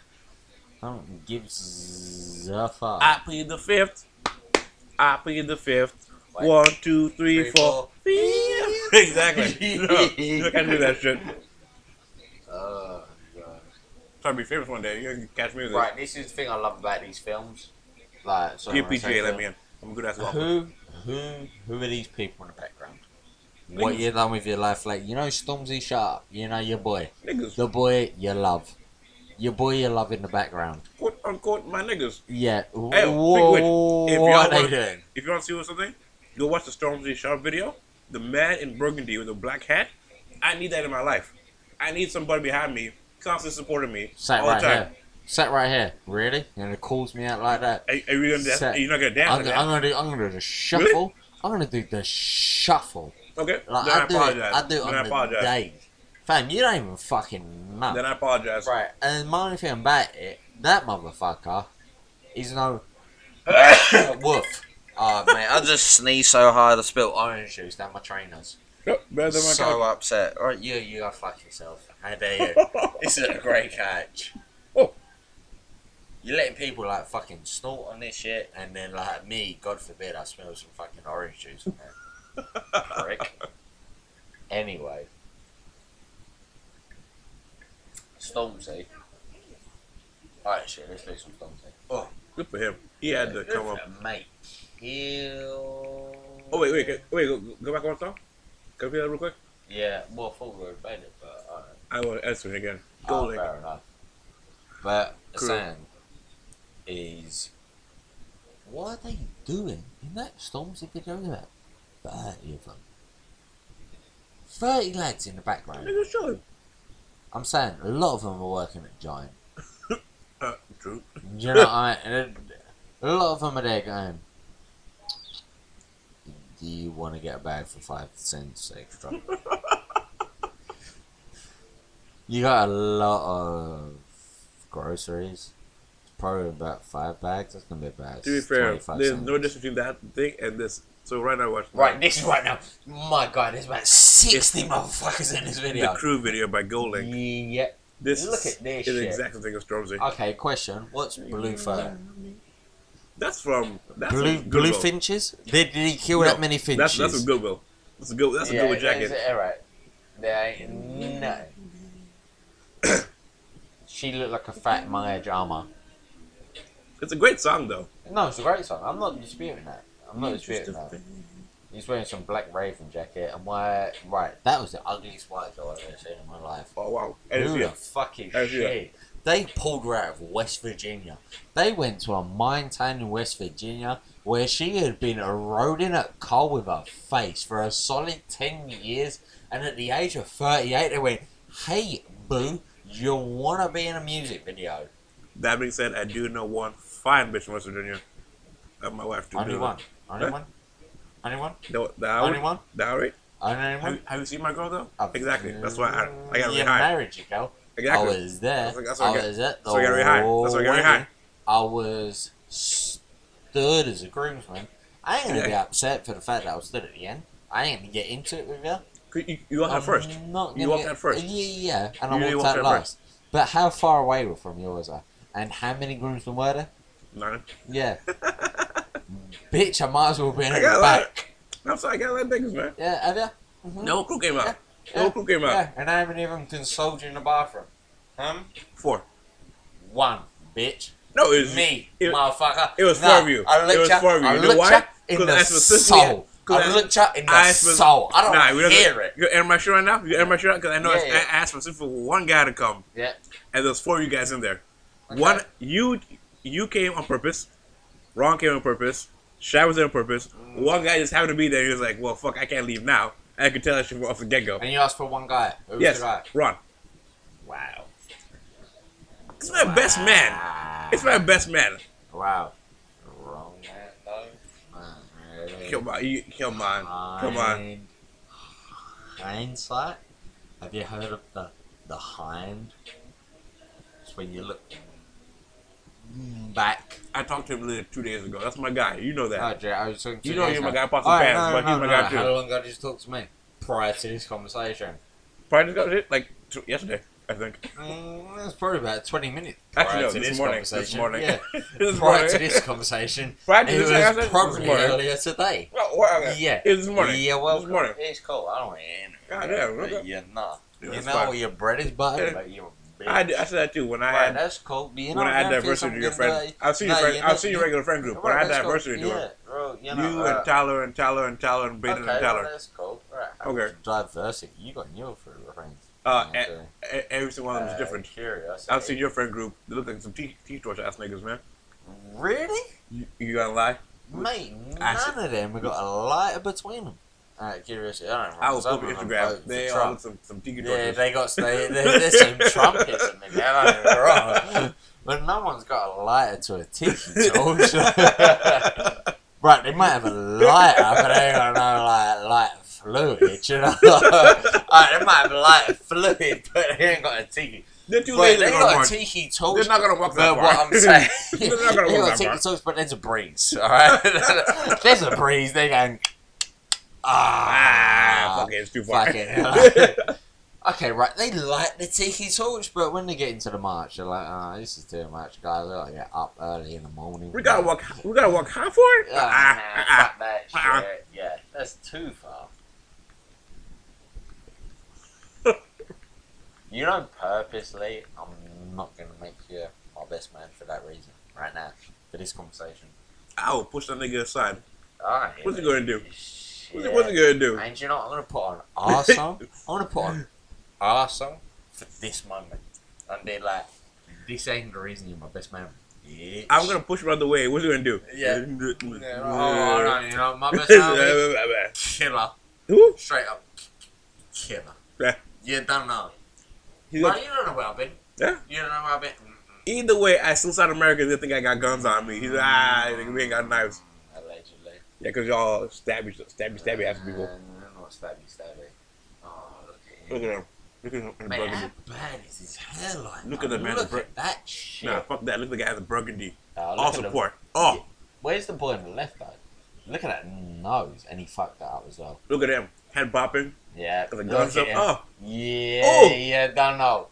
I don't give a fuck. I plead the fifth. I plead the fifth. Wait. One, two, three, Three, four. four. exactly. no, you can't do that shit. Oh, God. Try to be famous one day. You can catch me with Right, this is the thing I love about these films. Like, Give when let me in. I'm good golfer. Who, who, who are these people in the background? What Niggas. you done with your life? Like, you know, Stormzy Sharp. You know your boy, Niggas. the boy you love, your boy you love in the background. Quote unquote, my niggas. Yeah. Hey, Whoa, if what are they doing? If you want to see what something, go watch the Stormzy Sharp video. The man in burgundy with a black hat. I need that in my life. I need somebody behind me, constantly supporting me Sat all right the time. here. Sat right here. Really? and it calls me out like that? Are, are you gonna dance? Sat- You're not gonna dance I'm, like I'm gonna do. I'm gonna do the shuffle. Really? I'm gonna do the shuffle. Okay. Like then I, I do it. apologize. I do it then I on the apologize. day. Fam, you don't even fucking know. Then I apologize. Right, and my only thing about it, that motherfucker is no woof. Oh man, I just sneezed so hard I spilled orange juice down my trainers. Yep, better than my So couch. upset. Alright, you you go fuck yourself. How dare you? this is a great catch. Oh. You're letting people like fucking snort on this shit, and then like me, God forbid, I smell some fucking orange juice in there. Prick. Anyway. Stormzy. Oh, alright, shit, let's do some Stormzy. Oh, Good for him. He had to come up. Mate, kill. Oh wait, wait, go- wait, go, go back one song. Can I play that real quick? Yeah, well, full word about it, but alright. I want to answer it again. Oh, Golding. fair enough. But Cool. saying is, what are they doing in that Stormzy video? That, thirty of them. 30 lads in the background. Chilling. I'm saying a lot of them are working at Giant. Uh, true. Do you know what I mean? A lot of them are there going, do you want to get a bag for five cents extra? you got a lot of groceries. It's probably about five bags. That's gonna be about To be fair, 25 there's cents. no difference between that thing and this. So right now, watch Right, this is right now. My God, there's about sixty motherfuckers in this video. the crew video by GoldLink. Yeah. This Look at this is the shit. exact same thing as Stormzy. Okay, question. What's blue fur? That's from that's Blue from blue Goodwill. finches? Did, did he kill No, that many finches? That's that's a Goodwill. That's a good. That's a Goodwill jacket. Alright. There ain't no. she looked like a fat Maya Jama. It's a great song though. No, it's a great song. I'm not disputing that. I'm not disputing that. He's wearing some black raven jacket and why right, that was the ugliest white girl I've ever seen in my life. Oh wow. And Who the fuck is That's They pulled her out of West Virginia. They went to a mine town in West Virginia where she had been eroding at coal with her face for a solid 10 years. And at the age of 38, they went, Hey, boo, you want to be in a music video? That being said, I do know one fine bitch from West Virginia. Uh, my wife do. Only one. Only Huh? one? Only one? The, the Only hour. one? The hour. Only Have, you- have you seen my girl though? Uh, exactly. That's why I, I got really you high. married you, girl. Exactly. I was there. That's what- that's what I I was at the that's I got really high. That's what I got really high. wedding. I was stood as a groomsman. I ain't gonna be upset for the fact that I was stood at the end. I ain't gonna get into it with you. You, you walked out I'm first. Not You walked get- out first. Yeah, yeah, and You I walked walked out out last. But how far away were from yours? I? And how many groomsmen were there? Nine. Yeah, bitch, I might as well be in I the got a lot. back. I'm sorry, I got a lot of niggas, man. Yeah, have you? Mhm. No crew came out. Yeah. No crew came out. Yeah, and I haven't even consoled you in the bathroom. Um, Four. one, bitch. No, it was Me, It, motherfucker. it was Nah, four of you. I looked It was four of you. I You know why? ya in 'Cause the I specifically-. 'cause I looked ya in the I spec- soul. I don't Nah, we don't- hear it. You air my shit right now? You air my shit out? Because I know Yeah, I, yeah. I asked specifically for one guy to come, Yeah. and there's four of you guys in there. Okay. One, you you came on purpose. Ron came on purpose. Shad was there on purpose. One guy just happened to be there. He was like, "Well, fuck, I can't leave now." I could tell that shit off the get go. And you asked for one guy. Who was Yes, guy? Ron. Wow. It's my best man. It's my best man. Wow. Wrong man, though. Come on, you, come on, come on. Hindsight? Have you heard of the the hind? It's when you look back. I talked to him two days ago. That's my guy. You know that. Oh, Jay, I was talking to You know you're my guy, Apostle Alright, Pants, no, but no, he's my no, guy too. How long ago did you talk to me? Prior to this conversation. Probably just got it like t- yesterday, I think. Mm, that's probably about 20 minutes. prior Actually, no, to this morning. This morning. Yeah. this prior morning. to this conversation, Prior to this, like I said, was this probably earlier today. Oh, well, okay. Yeah. It was this morning. Yeah, well, This morning. it's cool. I don't want to. God damn, But okay. You're not. Yeah, you that's know, your bread is buttered, but you're I, did- I said that too. When I Right, had that's cool. But you know, when I had diversity to your friend, about- I've seen your friend, I've seen your regular friend group. Right, When I had cool. diversity to Yeah, it, bro, you and uh, Tyler and Tyler and Tyler and Baden okay, and well, Tyler. that's cool. Right. Okay. Diversity. You got your friends. Uh, every single one of them is uh, different. Curious. I've seen your friend group. They look like some tea tea torch ass niggas, man. Really? You, you gonna lie? Mate, none of them have got a lighter between them. Alright, curiosity. I don't know. I will of on them Instagram. They all look some some tiki Yeah, they got they, they, there's some trumpets in the game. Don't get me wrong, but no one's got a lighter to a tiki torch. right, they might have a lighter, but they ain't got no like light fluid. You know, Alright, they might have a lighter fluid, but they ain't got a tiki. They're too lazy they got a march. tiki torch. They're not gonna walk that far. what I'm saying, They're not gonna they walk got that tiki far. torch, but there's a breeze. All right, there's a breeze. They going. Ah, Ah, fuck it, it's too far. fuck it. Okay, right. They light the tiki torch, but when they get into the march, they're like, "Ah, this is too much, guys. I gotta get up early in the morning." we gotta walk. We gotta walk how far? Ah, Ah, nah, ah, ah. fuck that ah. shit. Yeah, that's too far. you know, purposely, I'm not gonna make you my best man for that reason. Right now, for this conversation. I will push that nigga aside. Alright. What's he gonna do? Shit. What's, he- gonna do? And you know? I'm gonna put on our song. I'm gonna put on our song for this moment. And be like, this ain't the reason you're my best man. bitch. I'm gonna push him out the way. What's he gonna do? Yeah. Yeah, oh, no, you know, my best man. Killer. Who? Straight up. killer. Yeah. You don't know. He's Well, got, you don't know where I've been. yeah. You don't know where I've been. Mm-mm. Either way, I still South Americans they think I got guns on me. He's like, ah, we ain't got knives. Yeah, because y'all stabby, stabby, stabby ass people. Uh, not stabby, stabby. Oh, look at Look him. at him. Look at him Man, burgundy. how bad is his hairline? Look at the man Look in at that shit. Nah, fuck that. Look at the guy in the burgundy. Oh, look All at the- Oh, Where's the boy on the left though? Look at that nose, and he fucked that up as well. look at him. Head bopping. Yeah, Got the guns up. Oh, Yeah, Oh. yeah, don't know.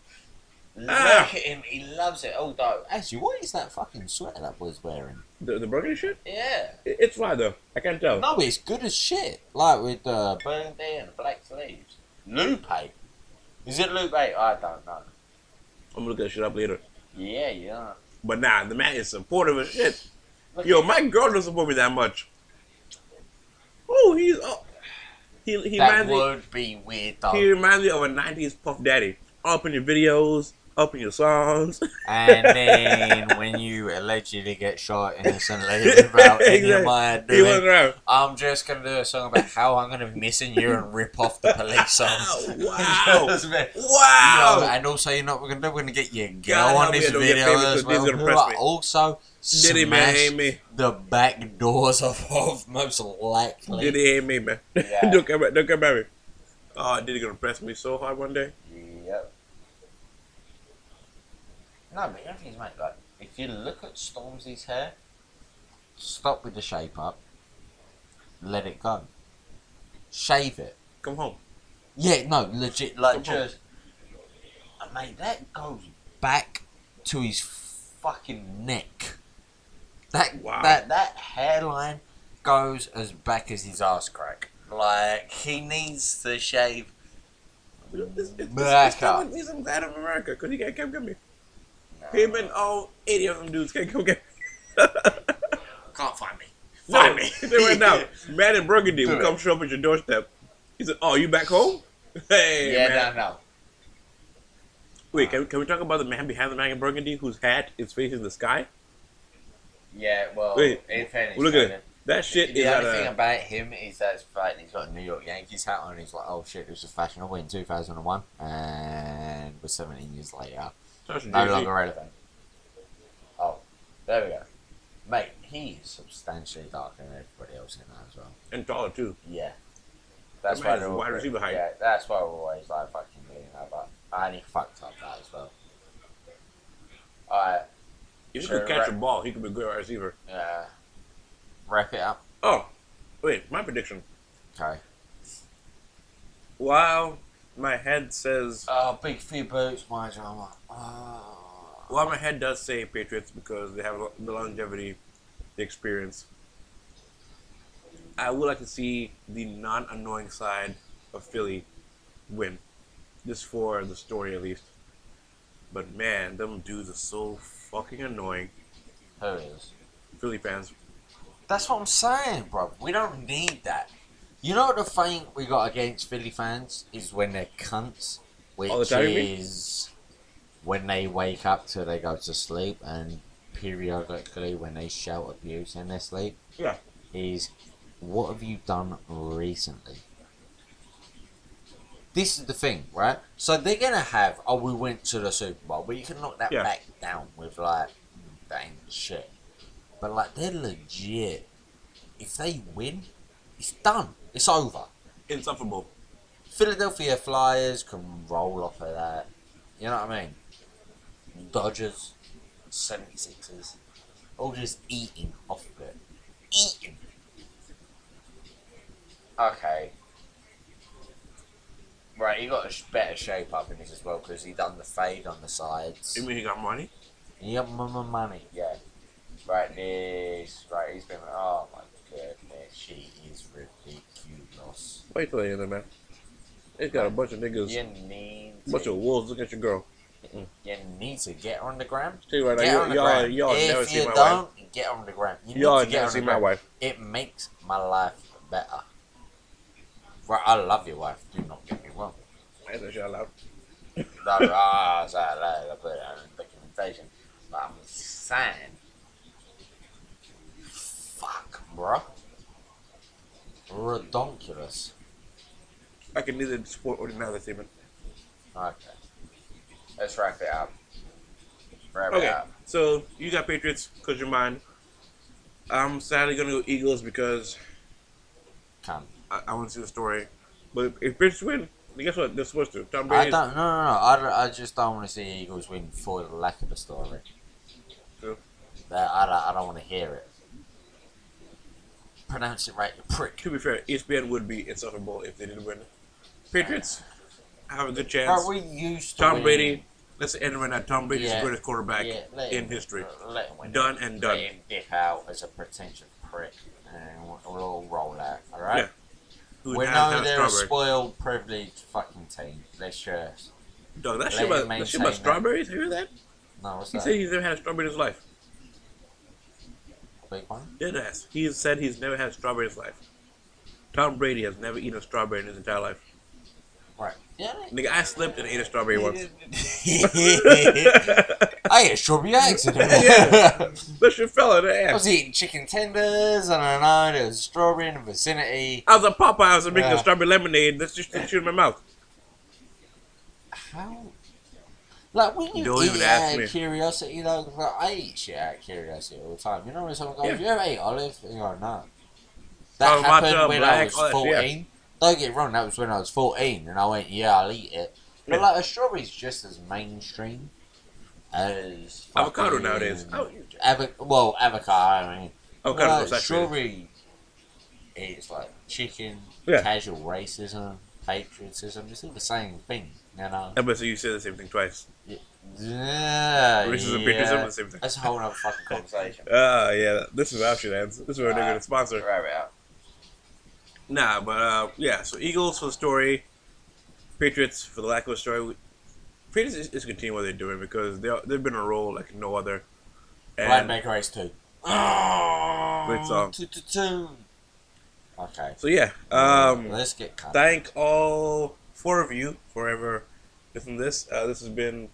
Look Ah. at him, he loves it. Although, actually, what is that fucking sweater that boy's wearing? The, the burgundy shit? Yeah. It, it's fly though. I can't tell. No, it's good as shit. Like with uh, burgundy and black sleeves. Lupe. Is it Lupe? I don't know. I'm gonna look that shit up later. Yeah, yeah. But nah, the man is supportive as shit. Look Yo, my girl doesn't support me that much. Oh, he's oh, he he that reminds me would be weird though. he reminds me of a '90s Puff Daddy. Up in your videos, up in your songs. And then when you allegedly get shot innocently without any of Exactly. my he doing. I'm just gonna do a song about how I'm gonna be missing you and rip off the police song. Wow! Wow! Yo, and also, you know what we're gonna do? We're gonna get your girl God on this video as well. these gonna Who are me. also Diddy man smash hate me. the back doors of, of most likely. Diddy hate me, man. Yeah. don't come back. Don't come back. Oh, Diddy gonna press me so hard one day. Yep. No, but the other thing is, mate, like, if you look at Stormzy's hair, stop with the shape up, let it go. Shave it. Come home. Yeah, no, legit, like, Come just. And mate, that goes back to his fucking neck. That, Wow. that, that hairline goes as back as his ass crack. Like, he needs to shave. This, this, this, Back this guy up. with me some glad of Him and all 80 of them dudes can't come get me. Can't find me. no, Find me. they right now. Man in Burgundy Do will it. come show up at your doorstep. He said, "Oh, you back home? Hey, yeah, man. no, no. Wait, uh, can, can we talk about the man behind the man in Burgundy whose hat is facing the sky? Yeah, well, Wait, in fairness, Look at it. That shit The is at only thing a. about him is that it's fact he's got a New York Yankees hat on. He's like, oh shit, this was fashionable in 2001, and we're 17 years later, No longer relevant. Oh, there we go, mate. he's substantially darker than everybody else in that as well. And taller too. Yeah, that's That why they're wide receiver height. Yeah, that's why we're always like fucking doing that. But and he fucked up that as well. Alright, If he could catch a ball, he could be a good wide receiver. Yeah. wrap it up. Oh, wait, my prediction. Okay. While my head says, Oh, big few boots, my drama. Oh. while my head does say Patriots because they have the longevity, the experience, I would like to see the non-annoying side of Philly win, just for the story at least. But man, them dudes are so fucking annoying. Who is? Philly fans. That's what I'm saying, bro. We don't need that. You know what the thing we got against Philly fans is when they're cunts, oh, which time, you mean? is when they wake up till they go to sleep, and periodically when they shout abuse in their sleep. Yeah. Is what have you done recently? This is the thing, right? So they're gonna have, oh, we went to the Super Bowl, but you can knock that Yeah. back down with like, dang shit. But like, they're legit. If they win, it's done. It's over. Insufferable. Philadelphia Flyers can roll off of that. You know what I mean? Dodgers, 76ers, all just eating off of it. Eating. Okay. Right, he got a better shape up in this as well because he done the fade on the sides. You mean he got money? He got money, yeah. Right, this, right, he's been, oh my goodness, she. Wait till the end, man. It's got a bunch of niggas, You need bunch of wolves looking at your girl. you need to get on the gram. Tell you right Get now, on the y'all, y'all, y'all never see my wife. don't, get on the gram. You need Y'all to get on see the my wife. It makes my life better. Right, I love your wife. Do not get me wrong. I said shit out loud. No, ah, sorry, I put it on documentation. But I'm saying, fuck, bro. Redonkulous. I can neither support or deny that statement. Okay. Let's wrap it up. Wrap Okay, it up. so you got Patriots because you're mine. I'm sadly gonna go Eagles because Come. I, I want to see the story. But if Patriots win, guess what? They're supposed to. Tom Brady. I don't. No, no, no. I, I just don't want to see Eagles win for the lack of a story. True. That I don't. I don't want to hear it. Pronounce it right, you prick. To be fair, ESPN would be insufferable if they didn't win. Patriots have a good chance. Bro, we used to Tom. Brady. Let's end right now. Tom Brady is Yeah. the greatest quarterback Yeah, in history. Uh, win. Done and done. Let him dip out as a pretentious prick, and we'll, all roll out. All right. Yeah. Who We know they're a spoiled, privileged fucking team. Let's just. Dog, that shit about, that shit about that. strawberries. You hear that? No, what's He that? said he's never had a strawberry in his life. Big one. Dead ass. He said he's never had a strawberry in his life. Tom Brady has never eaten a strawberry in his entire life. Yeah. Nigga, I slipped and ate a strawberry once. I ate a strawberry accident. Yeah. that shit fell in the ass. I was eating chicken tenders, and I know there was a strawberry in the vicinity. I was a at Popeyes and making Yeah. a strawberry lemonade. That's just shit in my mouth. How? Like when you Don't eat even ask out me. of curiosity, you know, 'cause, like, I eat shit out of curiosity all the time. You know when someone goes, Yeah. "You ever ate olive?" And you go, "No." That Oh, happened when I was all that, yeah. fourteen. Don't get wrong, that was when I was fourteen, and I went, "Yeah, I'll eat it." But Yeah. like a strawberry's just as mainstream as Avocado nowadays. Oh, Avo- well, avocado. I mean, avocado like, strawberry. It's like chicken, Yeah. casual racism, patriotism. It's all the same thing, you know. I bet so you say the same thing twice. Yeah, Racism, yeah. patriotism, the same thing. That's a whole other fucking conversation. Ah, yeah. This is our shit ends. This is where they're Ah. gonna sponsor. Right out. Nah, but uh, yeah. So Eagles for the story, Patriots for the lack of a story. Patriots is, is continuing what they're doing because they are, they've been a role like no other. Black And Maker Race 2. Great song. Okay. so yeah, um, Let's get cut. thank all four of you for ever listening this. Uh, this has been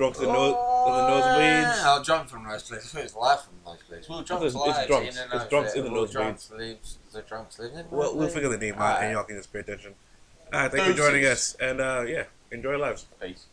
drunks and nose on the nosebleeds. Oh, drunk from nosebleeds. Who's live from nosebleeds? Well, drunks It's- it's live drunks. in the It's drunks in the nosebleeds. The drunks live in the Well, we'll figure the name out, and y'all can just pay attention. All right, thank you for joining us, and uh, yeah, enjoy your lives. Peace.